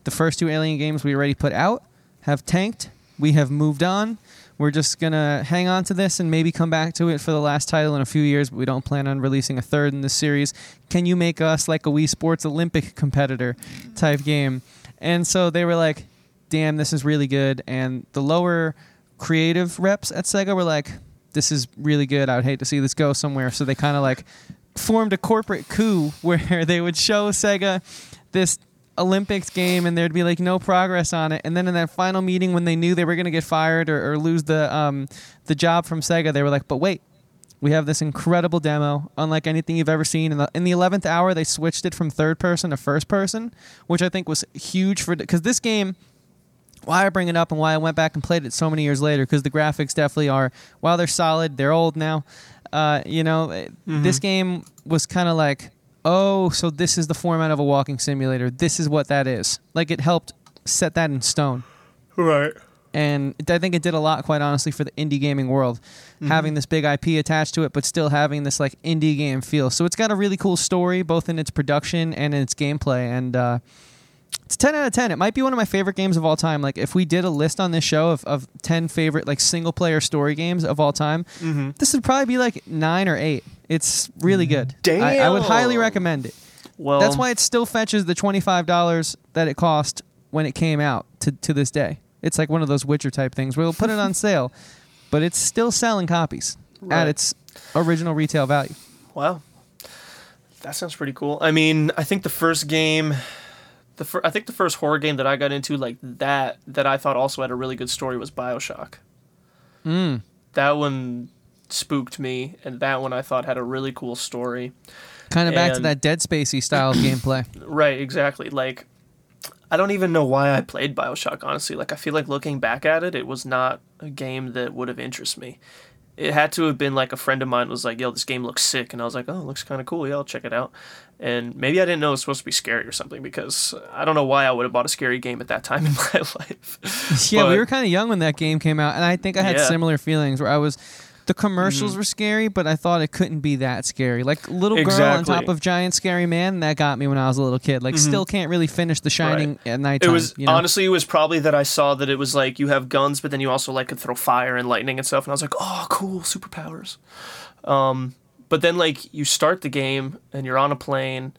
the first two Alien games we already put out have tanked. We have moved on. We're just gonna hang on to this and maybe come back to it for the last title in a few years. But we don't plan on releasing a third in this series. Can you make us like a Wii Sports Olympic competitor type game? And so they were like, "Damn, this is really good." And the lower creative reps at Sega were like, "This is really good. I would hate to see this go somewhere." So they kind of like formed a corporate coup <laughs> where they would show Sega this Olympics game and there'd be like no progress on it. And then in that final meeting when they knew they were going to get fired or, or lose the um, the job from Sega, they were like, "But wait, we have this incredible demo, unlike anything you've ever seen." In the in the eleventh hour, they switched it from third person to first person, which I think was huge for because this game. Why I bring it up and why I went back and played it so many years later because the graphics definitely are while they're solid, they're old now. Uh, you know, eh, this game was kind of like, oh, so this is the format of a walking simulator. This is what that is. Like it helped set that in stone. Right. and I think it did a lot, quite honestly, for the indie gaming world, having this big IP attached to it, but still having this like indie game feel. So it's got a really cool story, both in its production and in its gameplay, and uh, it's ten out of ten. It might be one of my favorite games of all time. Like if we did a list on this show of, of ten favorite like single player story games of all time, Mm-hmm. this would probably be like nine or eight. It's really good. I, I would highly recommend it. Well, That's why it still fetches the twenty five dollars that it cost when it came out to to this day. It's like one of those Witcher type things where we'll put it on <laughs> sale, but it's still selling copies at its original retail value. Wow, that sounds pretty cool. I mean, I think the first game, the fir- I think the first horror game that I got into like that that I thought also had a really good story was Bioshock. Mm. That one spooked me, and that one I thought had a really cool story. Kind of back to that Dead Spacey style <clears throat> gameplay. Right, exactly. Like, I don't even know why I played Bioshock, honestly. Like, I feel like looking back at it, it was not a game that would have interested me. It had to have been like a friend of mine was like, yo, this game looks sick. And I was like, oh, it looks kind of cool. Yeah, I'll check it out. And maybe I didn't know it was supposed to be scary or something because I don't know why I would have bought a scary game at that time <laughs> in my life. yeah, we were kind of young when that game came out, and I think I had Yeah. similar feelings where I was. The commercials Mhm. were scary, but I thought it couldn't be that scary. Like little girl on top of giant scary man, that got me when I was a little kid. Like Mhm. still can't really finish The Shining at nighttime. It was you know? honestly, it was probably that I saw that it was like you have guns, but then you also like could throw fire and lightning and stuff, and I was like, oh, cool, superpowers. Um, but then like you start the game and you're on a plane,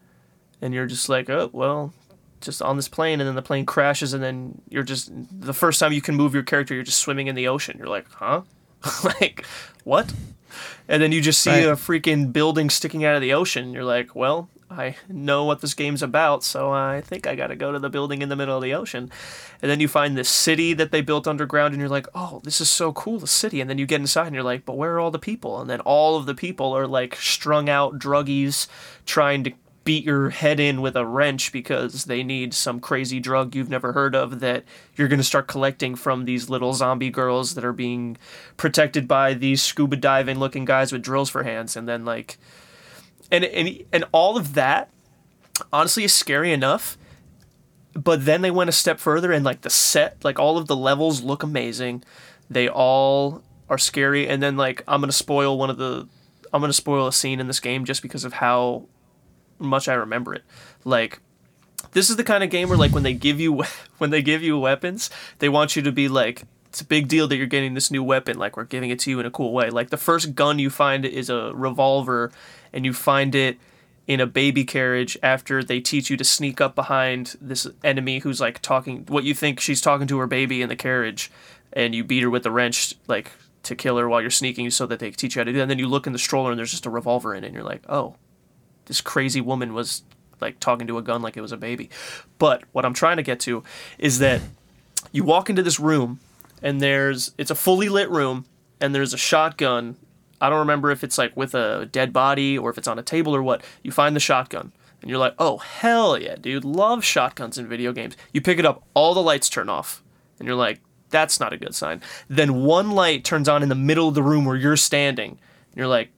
and you're just like, oh well, just on this plane, and then the plane crashes, and then you're just the first time you can move your character, you're just swimming in the ocean. You're like, huh, <laughs> like what? And then you just see Right. a freaking building sticking out of the ocean. You're like, well, I know what this game's about, so I think I got to go to the building in the middle of the ocean. And then you find this city that they built underground, and you're like, oh, this is so cool, the city. And then you get inside, and you're like, but where are all the people? And then all of the people are like strung out druggies trying to beat your head in with a wrench because they need some crazy drug you've never heard of that you're going to start collecting from these little zombie girls that are being protected by these scuba diving looking guys with drills for hands and then like and and and all of that honestly is scary enough. But then they went a step further and like the set like all of the levels look amazing. They all are scary. And then like i'm gonna spoil one of the i'm gonna spoil a scene in this game just because of how much i remember it. Like this is the kind of game where like when they give you <laughs> when they give you weapons they want you to be like it's a big deal that you're getting this new weapon like we're giving it to you in a cool way. Like the first gun you find is a revolver and you find it in a baby carriage after they teach you to sneak up behind this enemy who's like talking what you think she's talking to her baby in the carriage and you beat her with the wrench like to kill her while you're sneaking so that they teach you how to do that and then you look in the stroller and there's just a revolver in it and you're like oh this crazy woman was like talking to a gun like it was a baby. But what I'm trying to get to is that you walk into this room and there's it's a fully lit room and there's a shotgun. I don't remember if it's like with a dead body or if it's on a table or what. You find the shotgun and you're like, "Oh, hell yeah, dude. Love shotguns in video games." You pick it up, all the lights turn off. And you're like, "That's not a good sign." Then one light turns on in the middle of the room where you're standing. And you're like,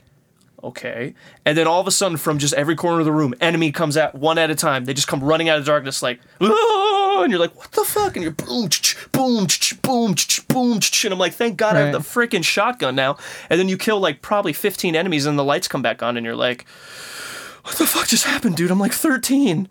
okay. And then all of a sudden, from just every corner of the room, enemy comes out one at a time. They just come running out of darkness like, And you're like, what the fuck? And you're boom, ch-ch, boom, ch-ch, boom, boom, ch-ch. and I'm like, thank God I have the Right. freaking shotgun now. And then you kill like probably 15 enemies, and the lights come back on, and you're like, what the fuck just happened, dude? I'm like 13.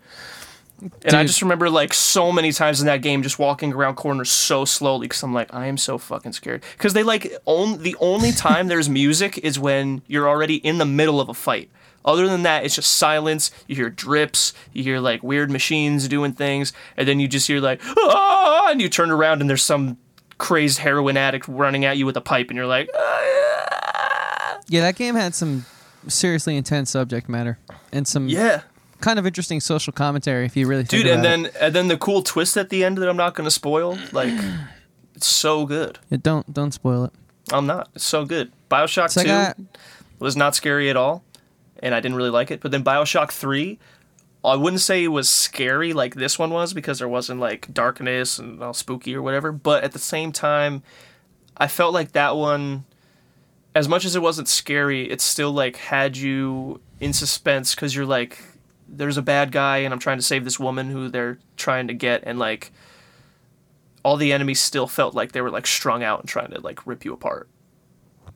And I Dude. just remember like so many times in that game just walking around corners so slowly because I'm like I am so fucking scared because they like on the only time there's music is when you're already in the middle of a fight. Other than that, it's just silence. You hear drips. You hear like weird machines doing things, and then you just hear like ah, and you turn around and there's some crazed heroin addict running at you with a pipe, and you're like, ah. Yeah, that game had some seriously intense subject matter and some yeah. kind of interesting social commentary if you really think dude and then and then the cool twist at the end that i'm not going to spoil like <clears throat> it's so good it. Yeah, don't don't spoil it. i'm not it's so good bioshock It's like 2 I- was not scary at all and i didn't really like it but then bioshock 3 i wouldn't say it was scary like this one was because there wasn't like darkness and all spooky or whatever but at the same time i felt like that one as much as it wasn't scary it still like had you in suspense because you're like there's a bad guy and i'm trying to save this woman who they're trying to get and like all the enemies still felt like they were like strung out and trying to like rip you apart.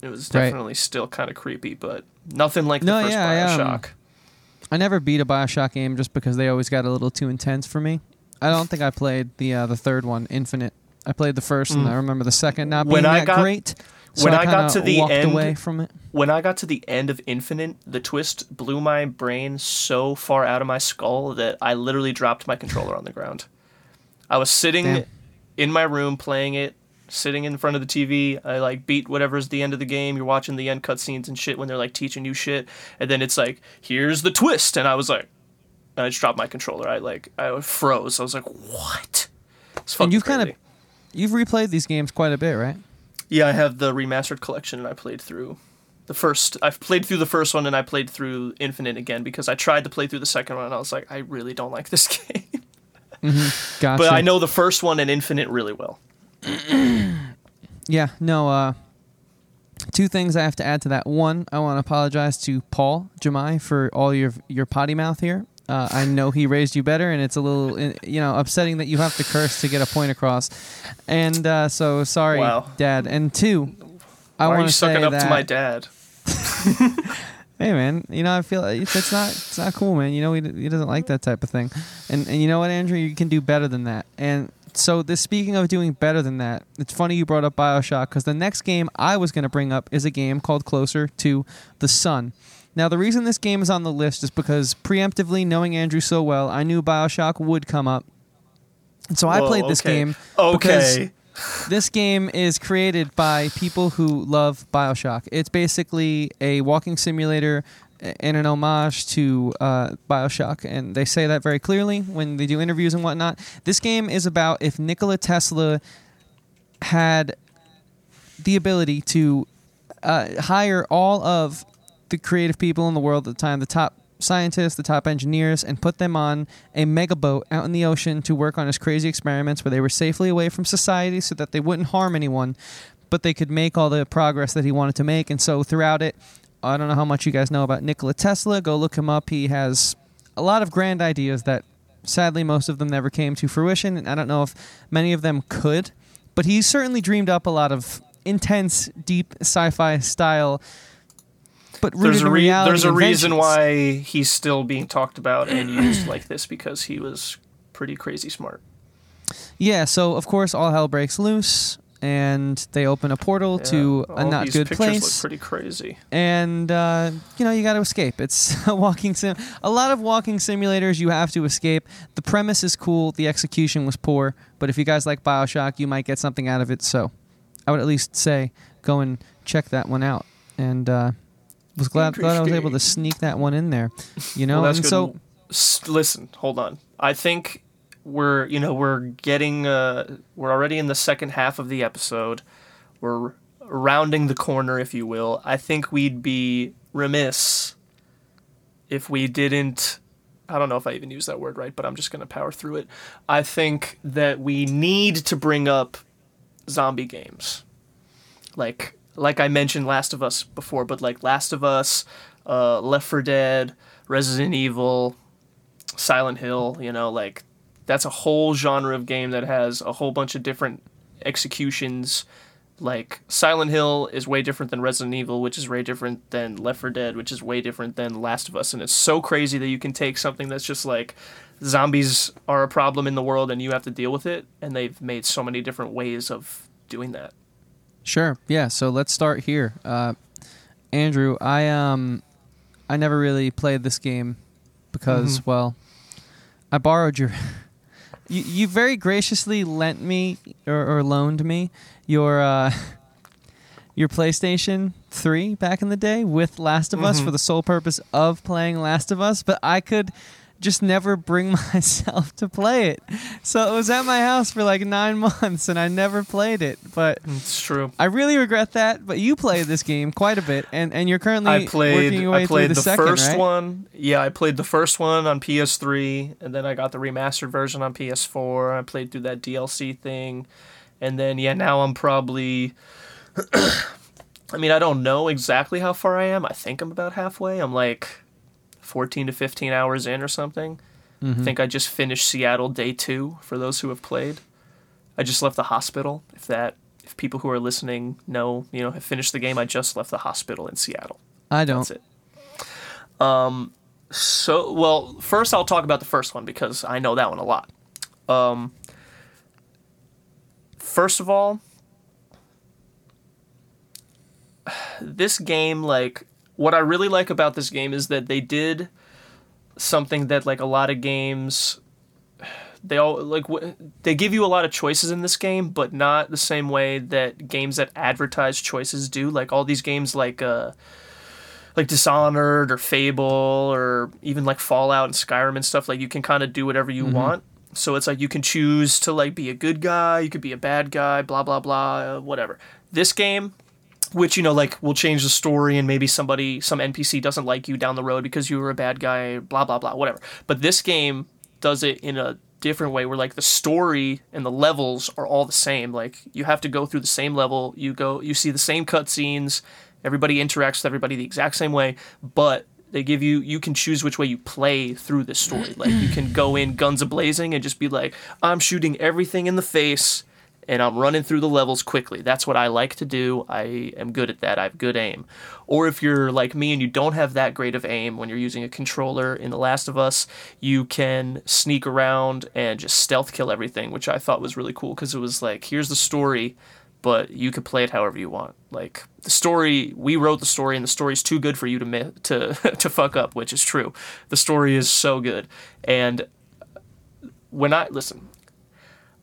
It was Right. definitely still kind of creepy, but nothing like the first yeah, I, um, Bioshock. I never beat a Bioshock game just because they always got a little too intense for me. I don't think I played the uh, the third one, Infinite. I played the first, and Mm. I remember the second not being that got- great. So when I, I got to the walked end- away from it. when I got to the end of Infinite, the twist blew my brain so far out of my skull that I literally dropped my controller on the ground. I was sitting Damn. in my room playing it, sitting in front of the TV. I like beat whatever's the end of the game. You're watching the end cutscenes and shit when they're like teaching you shit, and then it's like, here's the twist, and I was like, and I just dropped my controller. I like I froze. I was like, what? It's fucking you've kinda- You've replayed these games quite a bit, right? Yeah, I have the remastered collection, and I played through the first. I've played through the first one, and I played through Infinite again because I tried to play through the second one, and I was like, I really don't like this <laughs> game. Gotcha. but I know the first one and Infinite really well. <clears throat> Yeah, no. Uh, two things I have to add to that. One, I want to apologize to Paul Jamai for all your your potty mouth here. Uh, I know he raised you better, and it's a little, you know, upsetting that you have to curse to get a point across. And uh, so, sorry, Wow. Dad. And two, I want to say sucking up that. to my dad? <laughs> Hey man, you know I feel it's, it's not it's not cool, man. You know he, he doesn't like that type of thing, and and you know what, Andrew, you can do better than that. And so this speaking of doing better than that, it's funny you brought up Bioshock because the next game I was going to bring up is a game called Closer to the Sun. Now the reason this game is on the list is because preemptively knowing Andrew so well, I knew Bioshock would come up, and so I Whoa, played this okay. game because Okay. this game is created by people who love Bioshock. It's basically a walking simulator and an homage to uh, Bioshock, and they say that very clearly when they do interviews and whatnot. This game is about if Nikola Tesla had the ability to uh, hire all of the creative people in the world at the time, the top scientists, the top engineers, and put them on a mega boat out in the ocean to work on his crazy experiments where they were safely away from society so that they wouldn't harm anyone, but they could make all the progress that he wanted to make. And so throughout it, I don't know how much you guys know about Nikola Tesla. Go look him up. He has a lot of grand ideas that sadly most of them never came to fruition, and I don't know if many of them could, but he certainly dreamed up a lot of intense, deep sci-fi style. But There's a, re- there's a reason why he's still being talked about and <clears throat> used like this because he was pretty crazy smart. Yeah, so of course all hell breaks loose, and they open a portal to Yeah, a all not good place. Look pretty crazy. and uh, you know you got to escape. It's <laughs> a walking sim. A lot of walking simulators you have to escape. The premise is cool. The execution was poor, but if you guys like Bioshock, you might get something out of it. So, I would at least say go and check that one out. And uh, was glad glad I was able to sneak that one in there. You <laughs> know, Well, and so listen, hold on. I think we're you know we're getting uh, we're already in the second half of the episode. We're rounding the corner, if you will. I think we'd be remiss if we didn't. I don't know if I even use that word right, but I'm just gonna power through it. I think that we need to bring up zombie games, like like I mentioned Last of Us before, but like Last of Us, uh, Left 4 Dead, Resident Evil, Silent Hill, you know, like that's a whole genre of game that has a whole bunch of different executions. Like Silent Hill is way different than Resident Evil, which is way different than Left 4 Dead, which is way different than Last of Us, and it's so crazy that you can take something that's just like zombies are a problem in the world and you have to deal with it, and they've made so many different ways of doing that. Sure. Yeah. So let's start here. Uh, Andrew, I um, I never really played this game because, Mm-hmm. well, I borrowed your. You, you very graciously lent me or, or loaned me your uh, <laughs> your PlayStation Three back in the day with Last of Us Mhm. for the sole purpose of playing Last of Us, but I could just never bring <laughs> myself to play it. So it was at my house for like nine <laughs> months, and I never played it. But It's true. I really regret that, but you played this game quite a bit, and, and you're currently I played. working your way I played through the, the, second, first right? one. Yeah, I played the first one on PS3, and then I got the remastered version on PS4. I played through that DLC thing, and then yeah, now I'm probably. <clears throat> I mean, I don't know exactly how far I am. I think I'm about halfway. I'm like 14 to 15 hours in or something. Mm-hmm. I think I just finished Seattle Day Two for those who have played. I just left the hospital. If that, if people who are listening know, you know, have finished the game, I just left the hospital in Seattle. I don't. That's it. Um, so well, first I'll talk about the first one because I know that one a lot. Um, first of all, <sighs> this game, like, what I really like about this game is that they did something that like a lot of games they all like w- they give you a lot of choices in this game but not the same way that games that advertise choices do. Like all these games like uh like dishonored or fable or even like fallout and skyrim and stuff like you can kind of do whatever you want. So it's like you can choose to like be a good guy you could be a bad guy blah blah blah whatever. This game which you know like will change the story and maybe somebody some npc doesn't like you down the road because you were a bad guy blah blah blah whatever. But this game does it in a different way where like the story and the levels are all the same. Like you have to go through the same level. You go you see the same cutscenes. Everybody interacts with everybody the exact same way but they give you you can choose which way you play through this story. Like you can go in guns a blazing and just be like i'm shooting everything in the face and I'm running through the levels quickly. That's what I like to do. I am good at that. I have good aim. Or if you're like me and you don't have that great of aim when you're using a controller in The Last of Us, you can sneak around and just stealth kill everything, which I thought was really cool because it was like, here's the story, but you can play it however you want. Like the story, we wrote the story, and the story's too good for you to <laughs> to to fuck up, which is true. The story is so good, and when I listen,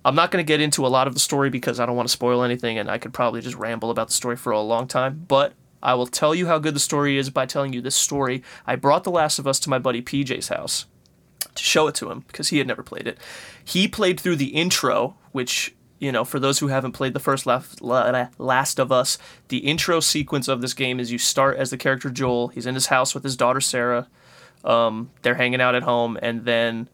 I'm not going to get into a lot of the story because I don't want to spoil anything, and I could probably just ramble about the story for a long time. But I will tell you how good the story is by telling you this story. I brought The Last of Us to my buddy PJ's house to show it to him because he had never played it. He played through the intro, which you know, for those who haven't played the first Last of Us, the intro sequence of this game is you start as the character Joel. He's in his house with his daughter Sarah. Um, they're hanging out at home, and then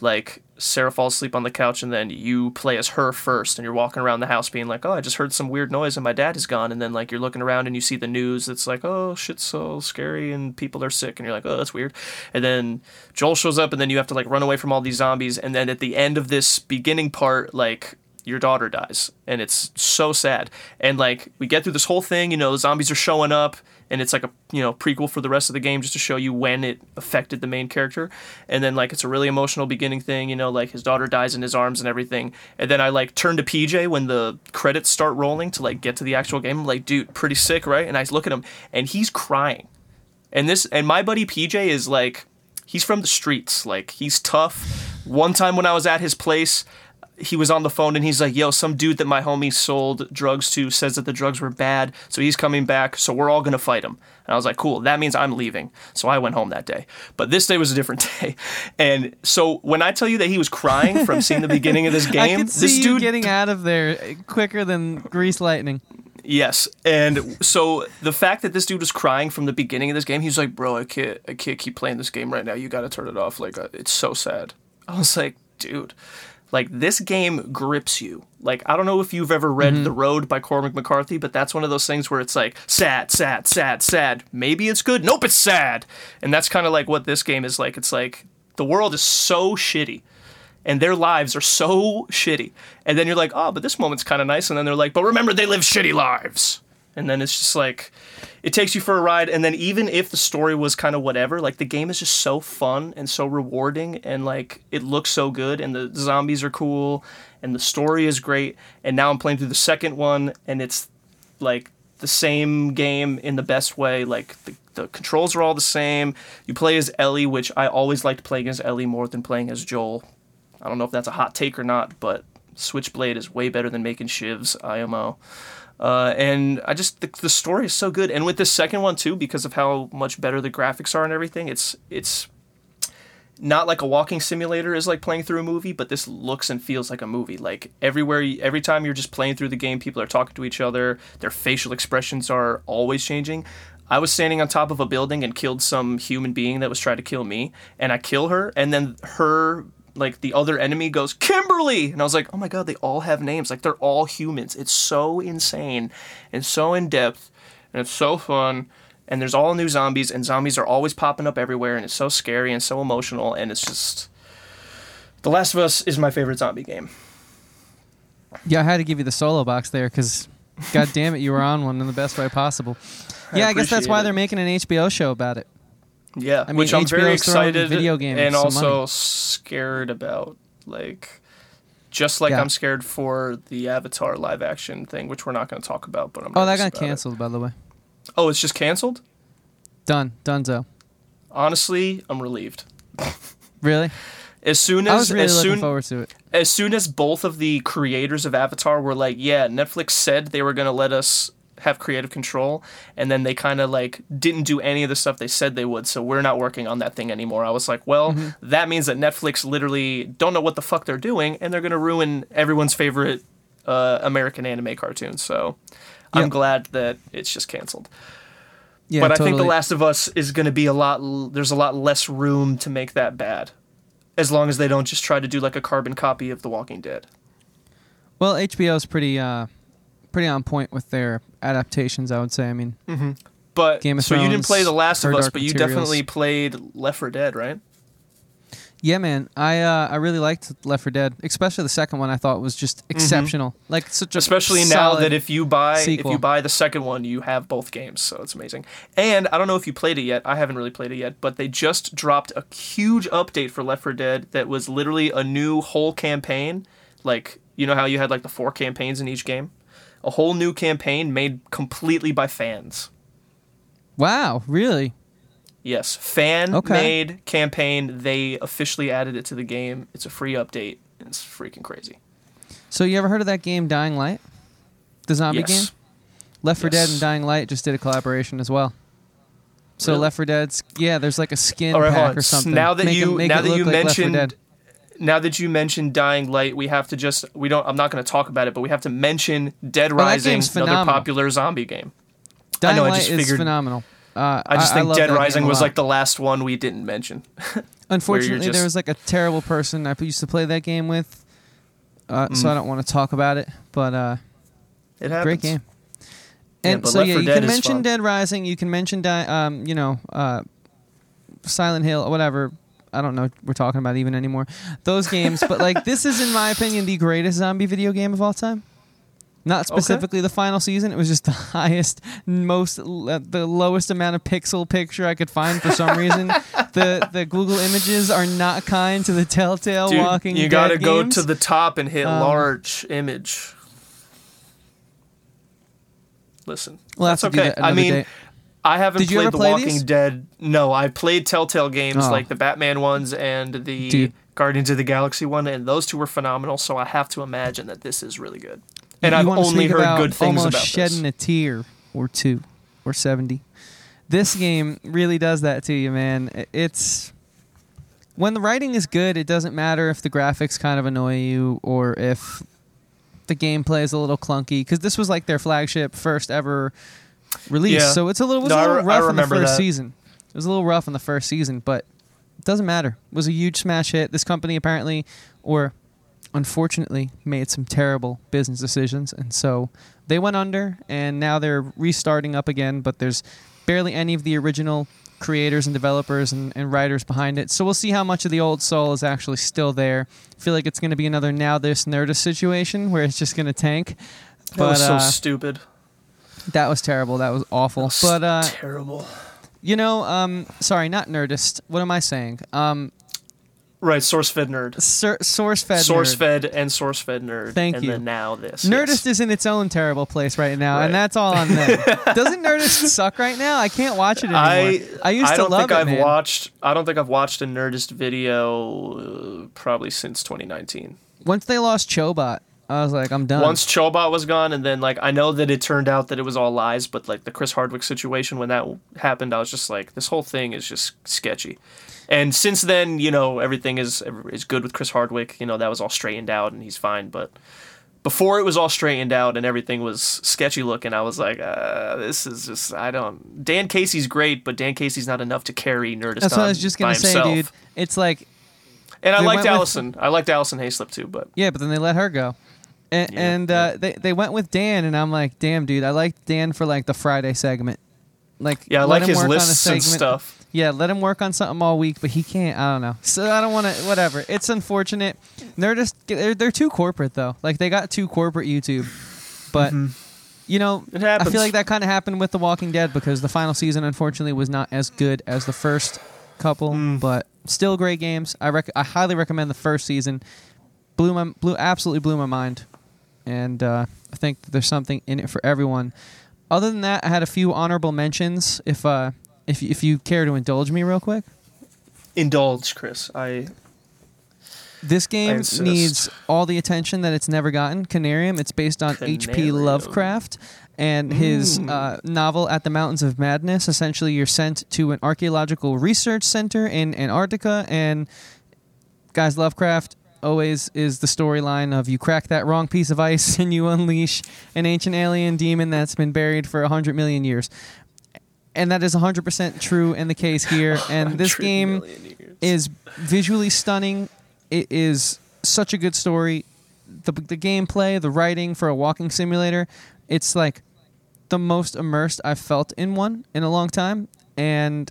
like Sarah falls asleep on the couch, and then you play as her first, and you're walking around the house being like, "Oh, I just heard some weird noise, and my dad is gone." And then like you're looking around and you see the news. It's like, "Oh, shit's so scary, and people are sick," and you're like, "Oh, that's weird." And then Joel shows up, and then you have to like run away from all these zombies. And then at the end of this beginning part, like your daughter dies, and it's so sad. And like we get through this whole thing, you know, the zombies are showing up and it's like a you know prequel for the rest of the game just to show you when it affected the main character. And then like it's a really emotional beginning thing you know like his daughter dies in his arms and everything. And then i like turn to pj when the credits start rolling to like get to the actual game. I'm like dude pretty sick right? And i look at him and he's crying. And this and my buddy pj is like he's from the streets. Like he's tough. One time when i was at his place he was on the phone and he's like, "Yo, some dude that my homie sold drugs to says that the drugs were bad, so he's coming back. So we're all gonna fight him." And I was like, "Cool, that means I'm leaving." So I went home that day. But this day was a different <laughs> day, and so when I tell you that he was crying from seeing the beginning of this <laughs> game, this dude getting out of there quicker than grease lightning. Yes, and so the fact that this dude was crying from the beginning of this game, he's like, "Bro, I can't, I can't keep playing this game right now. You got to turn it off. Like, uh, it's so sad." I was like, "Dude, like this game grips you. Like, I don't know if you've ever read mm-hmm. The Road by Cormac McCarthy, but that's one of those things where it's like sad, sad, sad, sad. Maybe it's good. Nope, it's sad. And that's kind of like what this game is like. It's like the world is so shitty and their lives are so shitty. And then you're like, oh, but this moment's kind of nice. And then they're like, but remember, they live shitty lives. And then it's just like, it takes you for a ride. And then even if the story was kind of whatever, like the game is just so fun and so rewarding. And like, it looks so good. And the zombies are cool. And the story is great. And now I'm playing through the second one. And it's like the same game in the best way. Like, the, the controls are all the same. You play as Ellie, which I always liked playing as Ellie more than playing as Joel. I don't know if that's a hot take or not, but Switchblade is way better than making shivs, IMO. Uh, and I just the, the story is so good, and with this second one too, because of how much better the graphics are and everything, it's it's not like a walking simulator is like playing through a movie, but this looks and feels like a movie. Like everywhere, every time you're just playing through the game, people are talking to each other. Their facial expressions are always changing. I was standing on top of a building and killed some human being that was trying to kill me, and I kill her, and then her like the other enemy goes Kimberly, and I was like, oh my god, they all have names. Like they're all humans. It's so insane and so in depth, and it's so fun. And there's all new zombies, and zombies are always popping up everywhere, and it's so scary and so emotional, and it's just. The Last of Us is my favorite zombie game. Yeah, I had to give you the solo box there because, <laughs> god damn it, you were on one in the best way possible. Yeah, I, guess that's why it. they're making an HBO show about it. Yeah, I mean, which I'm very excited video games and also money. scared about. Like, just like Yeah. I'm scared for the Avatar live action thing, which we're not going to talk about. But I'm. Oh, that got about it. canceled, by the way. Oh, it's just canceled. Done. Donezo. Honestly, I'm relieved. Really? As soon as really as soon forward to it. as soon as both of the creators of Avatar were like, yeah, Netflix said they were going to let us have creative control and then they kind of like didn't do any of the stuff they said they would so we're not working on that thing anymore i was like well Mm-hmm. that means that netflix literally don't know what the fuck they're doing and they're going to ruin everyone's favorite uh, american anime cartoon so i'm Yep. glad that it's just canceled Yeah, but totally. I think The Last of Us is going to be a lot. l- There's a lot less room to make that bad, as long as they don't just try to do like a carbon copy of The Walking Dead. Well, HBO's pretty, uh, pretty on point with their adaptations. I would say. I mean, But Game of so you didn't play The Last of Us, but you Materials. definitely played Left 4 Dead, right? yeah, man, I uh, I really liked Left 4 Dead, especially the second one. I thought was just exceptional. Like such a Mm-hmm. Especially now that if you buy sequel. if you buy the second one, you have both games, so it's amazing. And I don't know if you played it yet. I haven't really played it yet, but they just dropped a huge update for Left 4 Dead that was literally a new whole campaign. Like you know how you had like the four campaigns in each game, a whole new campaign made completely by fans. wow, really? Yes, fan Okay. made campaign. They officially added it to the game. It's a free update. It's freaking crazy. So you ever heard of that game Dying Light? The zombie yes. game? Left 4 Dead and Dying Light just did a collaboration as well. So Really? Left 4 Dead's yeah, there's like a skin right, pack or something. Now that Make it- you make now it that you like Left 4 mentioned Dead. Now that you mentioned Dying Light, we have to just we don't. I'm not going to talk about it, but we have to mention Dead Oh, Rising, another popular zombie game. Dying know, I Light just is figured- phenomenal. Uh, I just think love Dead Rising was like the last one we didn't mention. <laughs> Unfortunately, there was like a terrible person I used to play that game with, uh, Mm. so I don't want to talk about it. But uh, It happens. great game. Yeah, And but so yeah, you can mention fun. Dead Rising. You can mention, Di- um, you know, uh, Silent Hill, or whatever. I don't know what we're talking about even anymore. Those games, but like this is, in my opinion, the greatest zombie video game of all time. Not Okay. specifically the final season. It was just the <laughs> highest, most, uh, the lowest amount of pixel picture I could find for some reason. <laughs> the The Google images are not kind to the Telltale Dude, Walking you Dead gotta go games. to the top and hit Um, large image. Listen, We'll that's okay. I mean, day. I haven't Did you played ever The play Walking these? Dead. No, I played Telltale games Oh. like the Batman ones and the. Guardians of the Galaxy one, and those two were phenomenal. So I have to imagine that this is really good. And you I've wanna only speak heard about good things almost about shedding this. a tear or two or 70 this game really does that to you man I- it's when the writing is good it doesn't matter if the graphics kind of annoy you or if the gameplay is a little clunky because this was like their flagship first ever release. Yeah. so it's a little, it was No, a I little I rough in the first that. season. It was a little rough in the first season but it doesn't matter. It was a huge smash hit. This company apparently or unfortunately made some terrible business decisions and so they went under and now they're restarting up again but there's barely any of the original creators and developers and, and writers behind it. So we'll see how much of the old soul is actually still there. I feel like it's going to be another now this nerdist situation where it's just going to tank. That was so uh, stupid. That was terrible that was awful That was but uh terrible. you know um sorry not nerdist what am i saying um Right, source fed nerd. sur- source fed source nerd. fed and source fed nerd. Thank and you. then now this. Nerdist yes. is in its own terrible place right now, Right. and that's all on them. <laughs> Doesn't Nerdist suck right now? I can't watch it anymore. I I used I to don't love think it, I've man. watched. I don't think I've watched a Nerdist video uh, probably since 2019. Once they lost Chobot, I was like, I'm done. Once Chobot was gone, and then like I know that it turned out that it was all lies, but like the Chris Hardwick situation when that happened, I was just like, this whole thing is just sketchy. And since then, you know, everything is is good with Chris Hardwick. You know, that was all straightened out, and he's fine. But before it was all straightened out and everything was sketchy looking, I was like, uh, this is just I don't. Dan Casey's great, but Dan Casey's not enough to carry Nerdist. that's what I was just gonna say, himself. dude. It's like, And I liked went with- Alison. I liked Alison Haislip too, but yeah, but then they let her go, and, Yeah, and uh, they they went with Dan, and I'm like, damn, dude, I liked Dan for like the Friday segment. Like Yeah, I like his work on a lists and stuff. Yeah, let him work on something all week, but he can't. I don't know. So I don't want to. Whatever. It's unfortunate. They're just they're, they're too corporate though. Like they got too corporate YouTube, but you know, I feel like that kind of happened with The Walking Dead because the final season unfortunately was not as good as the first couple, Mm. but still great games. I rec- I highly recommend the first season. Blew my blew absolutely blew my mind, and uh, I think there's something in it for everyone. Other than that, I had a few honorable mentions. If uh, if if you care to indulge me real quick, Indulge, Chris. I this game insist. needs all the attention that it's never gotten. Conarium. It's based on H.P. Lovecraft and his Mm. uh, novel At the Mountains of Madness. Essentially, you're sent to an archaeological research center in Antarctica, and guys, Lovecraft always is the storyline of you crack that wrong piece of ice <laughs> and you unleash an ancient alien demon that's been buried for 100 million years. And that is 100% true in the case here. <laughs> And this game is visually stunning. It is such a good story. The the gameplay, the writing for a walking simulator, it's like the most immersed I've felt in one in a long time, and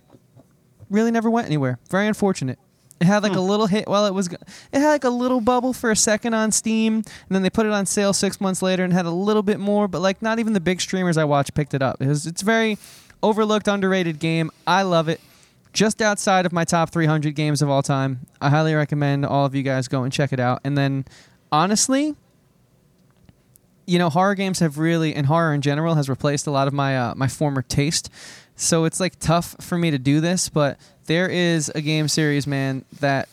really never went anywhere. Very unfortunate. It had like a little hit while it was. It had like a little bubble for a second on Steam, and then they put it on sale six months later and had a little bit more. But like, not even the big streamers I watch picked it up. It was, it's very overlooked, underrated game. I love it. Just outside of my top 300 games of all time. I highly recommend all of you guys go and check it out. And then, honestly, you know, horror games have really, and horror in general, has replaced a lot of my uh, my former taste. So it's like tough for me to do this, but there is a game series, man, that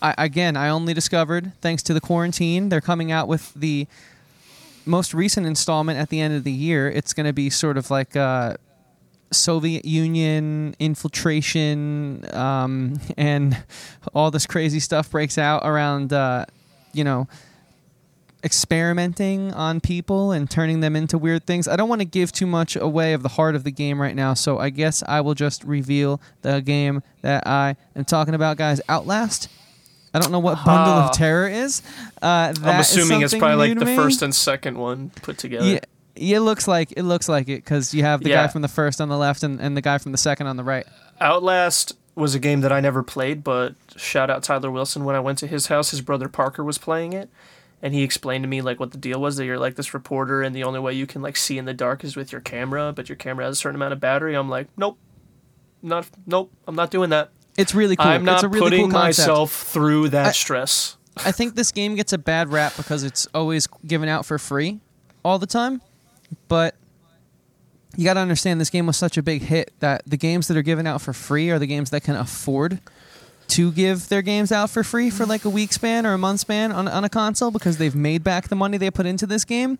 I again I only discovered thanks to the quarantine. They're coming out with the most recent installment at the end of the year. It's going to be sort of like uh, Soviet Union infiltration, um, <laughs> and all this crazy stuff breaks out around, uh, you know, experimenting on people and turning them into weird things. I don't want to give too much away of the heart of the game right now, so I guess I will just reveal the game that I am talking about, guys. Outlast. I don't know what Bundle of Terror is. Uh, I'm is assuming it's probably like the me. first and second one put together. Yeah, yeah, it looks like it looks like it because you have the guy from the first on the left and, and the guy from the second on the right. Outlast was a game that I never played, but shout out Tyler Wilson when I went to his house. His brother Parker was playing it, and he explained to me like what the deal was that you're like this reporter, and the only way you can like see in the dark is with your camera, but your camera has a certain amount of battery. I'm like, nope, not nope, I'm not doing that. It's really cool. I'm not it's a really putting cool concept. myself through that I- stress. I think this game gets a bad rap because it's always given out for free all the time. But you got to understand this game was such a big hit that the games that are given out for free are the games that can afford to give their games out for free for like a week span or a month span on, on a console because they've made back the money they put into this game.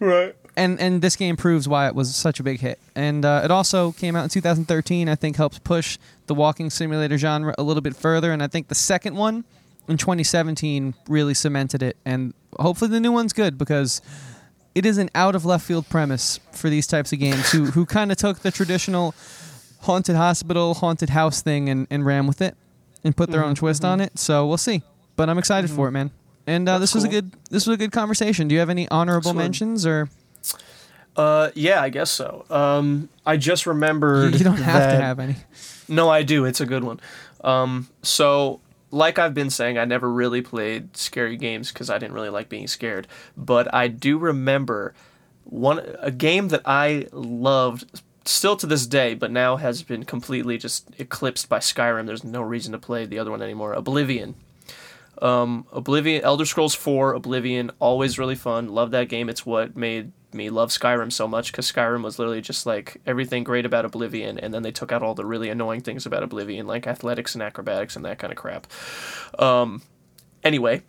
Right. and and this game proves why it was such a big hit. And uh, it also came out in 2013. I think helps push the walking simulator genre a little bit further. And I think the second one in 2017 really cemented it. And hopefully the new one's good because it is an out of left field premise for these types of games who who kind of took the traditional haunted hospital, haunted house thing and, and ran with it and put their own twist on it. So we'll see. But I'm excited for it, man. And uh, this was a good this was a good conversation. Do you have any honorable Excellent. mentions or? Uh, yeah, I guess so. Um, I just remembered. <laughs> You don't have that- to have any. No, I do. It's a good one. Um, so, like I've been saying, I never really played scary games because I didn't really like being scared. But I do remember one a game that I loved still to this day, but now has been completely just eclipsed by Skyrim. There's no reason to play the other one anymore. Oblivion. Um, Oblivion, Elder Scrolls 4, Oblivion, always really fun. Love that game. It's what made me love Skyrim so much because Skyrim was literally just like everything great about Oblivion, and then they took out all the really annoying things about Oblivion, like athletics and acrobatics and that kind of crap. Um, anyway,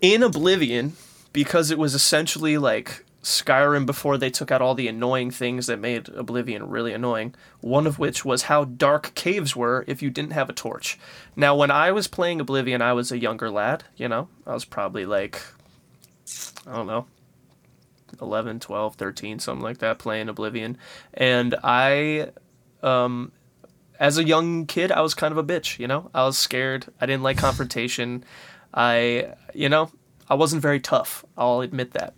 in Oblivion, because it was essentially like Skyrim before they took out all the annoying things that made Oblivion really annoying, one of which was how dark caves were if you didn't have a torch. Now, when I was playing Oblivion, I was a younger lad, you know? I was probably like, I don't know, 11, 12, 13, something like that, playing Oblivion. And I, um, as a young kid, I was kind of a bitch, you know? I was scared. I didn't like confrontation. I, you know, I wasn't very tough. I'll admit that.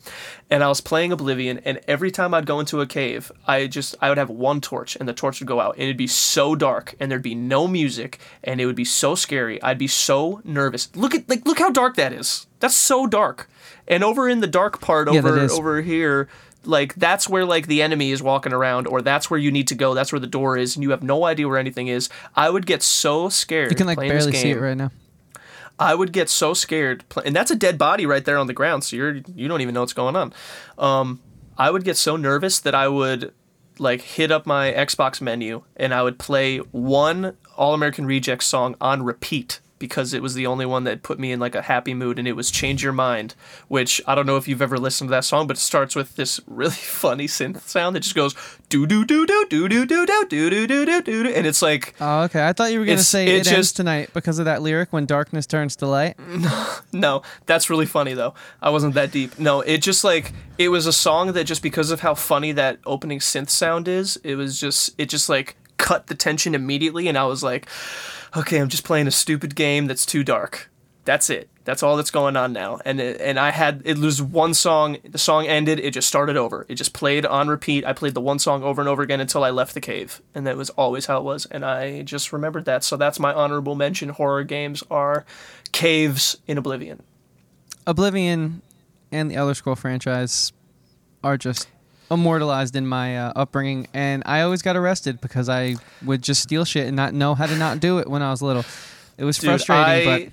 And I was playing Oblivion, and every time I'd go into a cave, I just I would have one torch, and the torch would go out, and it'd be so dark, and there'd be no music, and it would be so scary. I'd be so nervous. Look at like look how dark that is. That's so dark. And over in the dark part Yeah, over over here like that's where like the enemy is walking around or that's where you need to go that's where the door is and you have no idea where anything is i would get so scared You can like barely see it right now. I would get so scared and that's a dead body right there on the ground so you're you don't even know what's going on. Um i would get so nervous that i would like hit up my xbox menu and i would play one all american rejects song on repeat because it was the only one that put me in like a happy mood and it was change your mind which i don't know if you've ever listened to that song but it starts with this really <laughs> funny synth sound that just goes do do do do do do do do do do do do do do and it's like Oh, okay. I thought you were gonna say it it, ends just- tonight because of that lyric when darkness turns to light. <laughs> No, that's really funny though. I wasn't that deep. No, it just like it was a song that just because of how funny that opening synth sound is, it was just it just like cut the tension immediately and I was like, okay, I'm just playing a stupid game that's too dark. That's it. That's all that's going on now. And it, and I had it was one song, the song ended, it just started over. It just played on repeat. I played the one song over and over again until I left the cave. And that was always how it was and I just remembered that. So that's my honorable mention. Horror games are caves in Oblivion. Oblivion and the Elder Scroll franchise are just immortalized in my uh, upbringing, and I always got arrested because I would just steal shit and not know how to not do it when I was little. It was Dude, frustrating, I,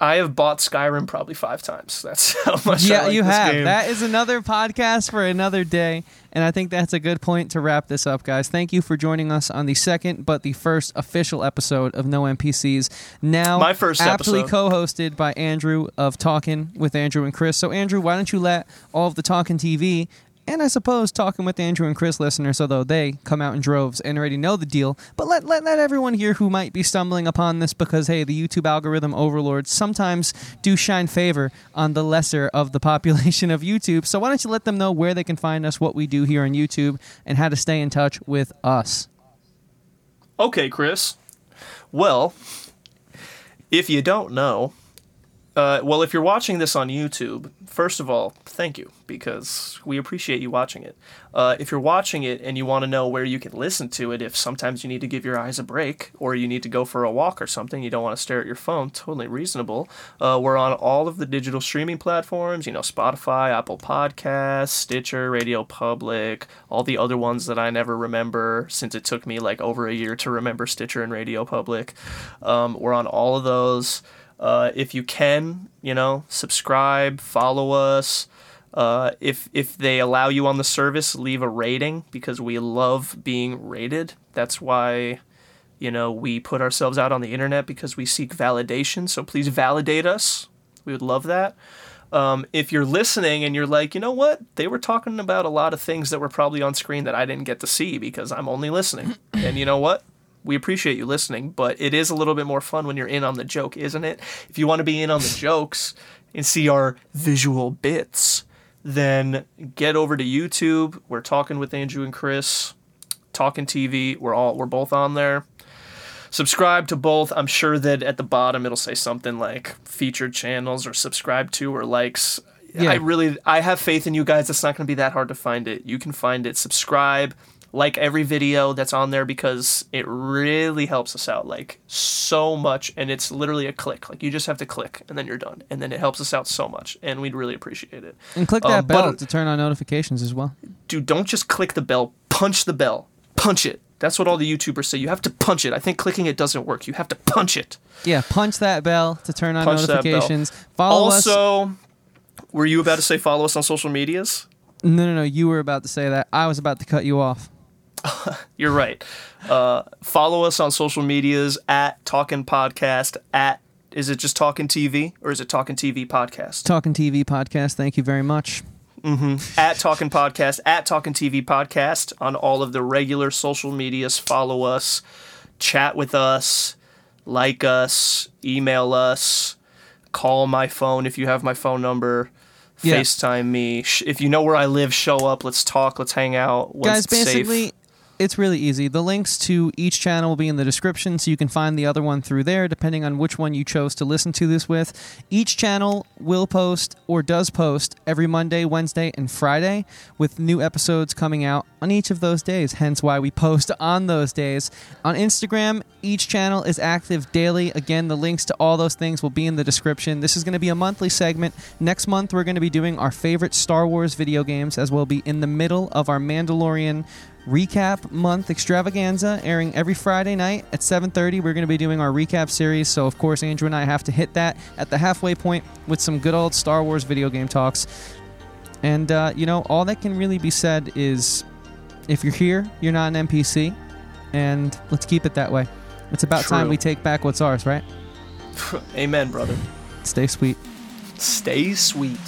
I have bought Skyrim probably five times. <laughs> That's how much. but I yeah, like you have. game. That is another podcast for another day, and I think that's a good point to wrap this up, guys. Thank you for joining us on the second, but the first official episode of No NPCs. Now, My first aptly episode. co-hosted by Andrew of Talking with Andrew and Chris. So, Andrew, why don't you let all of the Talking TV and I suppose Talking with Andrew and Chris listeners, although they come out in droves and already know the deal, but let, let, let everyone here who might be stumbling upon this because, hey, the YouTube algorithm overlords sometimes do shine favor on the lesser of the <laughs> population of YouTube. So, why don't you let them know where they can find us, what we do here on YouTube, and how to stay in touch with us? Okay, Chris. Well, if you don't know, uh, well, if you're watching this on YouTube, first of all, thank you because we appreciate you watching it. Uh, if you're watching it and you want to know where you can listen to it, if sometimes you need to give your eyes a break or you need to go for a walk or something, you don't want to stare at your phone, totally reasonable. Uh, we're on all of the digital streaming platforms, you know, Spotify, Apple Podcasts, Stitcher, Radio Public, all the other ones that I never remember since it took me like over a year to remember Stitcher and Radio Public. Um, we're on all of those. Uh, if you can, you know, subscribe, follow us. Uh, if if they allow you on the service, leave a rating because we love being rated. That's why, you know, we put ourselves out on the internet because we seek validation. So please validate us. We would love that. Um, if you're listening and you're like, you know what, they were talking about a lot of things that were probably on screen that I didn't get to see because I'm only listening. and you know what? We appreciate you listening, but it is a little bit more fun when you're in on the joke, isn't it? If you want to be in on the <laughs> jokes and see our visual bits, then get over to YouTube. We're talking with Andrew and Chris, talking TV. We're all we're both on there. Subscribe to both. I'm sure that at the bottom it'll say something like featured channels or subscribe to or likes. Yeah. I really I have faith in you guys. It's not going to be that hard to find it. You can find it. Subscribe, like every video that's on there because it really helps us out like so much and it's literally a click. Like you just have to click and then you're done. And then it helps us out so much and we'd really appreciate it. And click Um, that bell but- to turn on notifications as well. dude, don't just click the bell, punch the bell. Punch it. That's what all the YouTubers say. You have to punch it. I think clicking it doesn't work. You have to punch it. Yeah, punch that bell to turn on Punch that bell. notifications. Follow us. also, were you about to say follow us on social medias? No, no, no. You were about to say that. I was about to cut you off. <laughs> You're right. Uh, follow us on social medias at Talking Podcast. At is it just Talking TV or is it Talking TV Podcast? Talking TV podcast. Thank you very much. at Talking Podcast, at Talking TV Podcast on all of the regular social medias. Follow us, chat with us, like us, email us, call my phone if you have my phone number. Yeah. FaceTime me. If you know where I live, show up. Let's talk. Let's hang out. Guys, it's safe. It's really easy. The links to each channel will be in the description, so you can find the other one through there, depending on which one you chose to listen to this with. Each channel will post or does post every Monday, Wednesday, and Friday, with new episodes coming out on each of those days, hence why we post on those days. On Instagram, each channel is active daily. Again, the links to all those things will be in the description. This is going to be a monthly segment. Next month, we're going to be doing our favorite Star Wars video games, as we'll be in the middle of our Mandalorian recap month extravaganza airing every Friday night at 7:30. We're going to be doing our recap series, so of course Andrew and I have to hit that at the halfway point with some good old Star Wars video game talks. And uh, you know, all that can really be said is, if you're here, you're not an NPC, and let's keep it that way. It's about time we take back what's ours, right? <laughs> Amen, brother. Stay sweet. Stay sweet.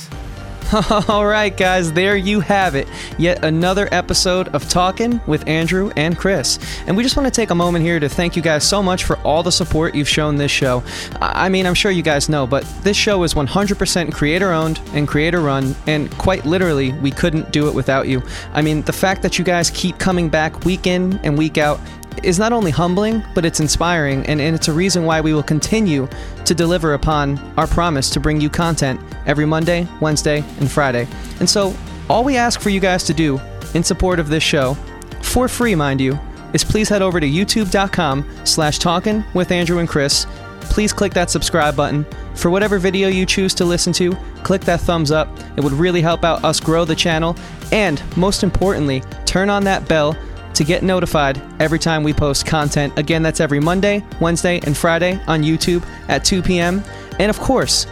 <laughs> All right, guys, there you have it. Yet another episode of Talking with Andrew and Chris. And we just want to take a moment here to thank you guys so much for all the support you've shown this show. I mean, I'm sure you guys know, but this show is 100% creator owned and creator run, and quite literally, we couldn't do it without you. I mean, the fact that you guys keep coming back week in and week out is not only humbling, but it's inspiring, and, and it's a reason why we will continue to deliver upon our promise to bring you content every Monday, Wednesday, and Friday. And so, all we ask for you guys to do in support of this show, for free, mind you, is please head over to youtube.com slash talking with Andrew and Chris. Please click that subscribe button. For whatever video you choose to listen to, click that thumbs up. It would really help out us grow the channel. And most importantly, turn on that bell to get notified every time we post content. Again, that's every Monday, Wednesday, and Friday on YouTube at 2 p.m. And of course,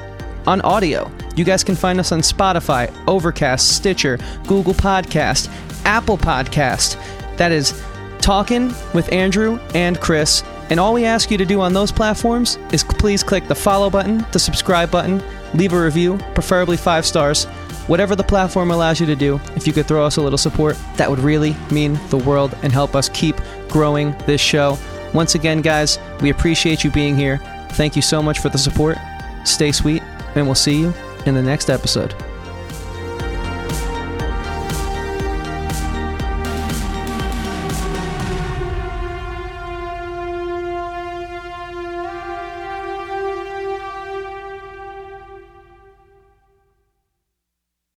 on audio. You guys can find us on Spotify, Overcast, Stitcher, Google Podcast, Apple Podcast. That is Talking with Andrew and Chris. And all we ask you to do on those platforms is please click the follow button, the subscribe button, leave a review, preferably five stars. Whatever the platform allows you to do, if you could throw us a little support, that would really mean the world and help us keep growing this show. Once again, guys, we appreciate you being here. Thank you so much for the support. Stay sweet, and we'll see you in the next episode.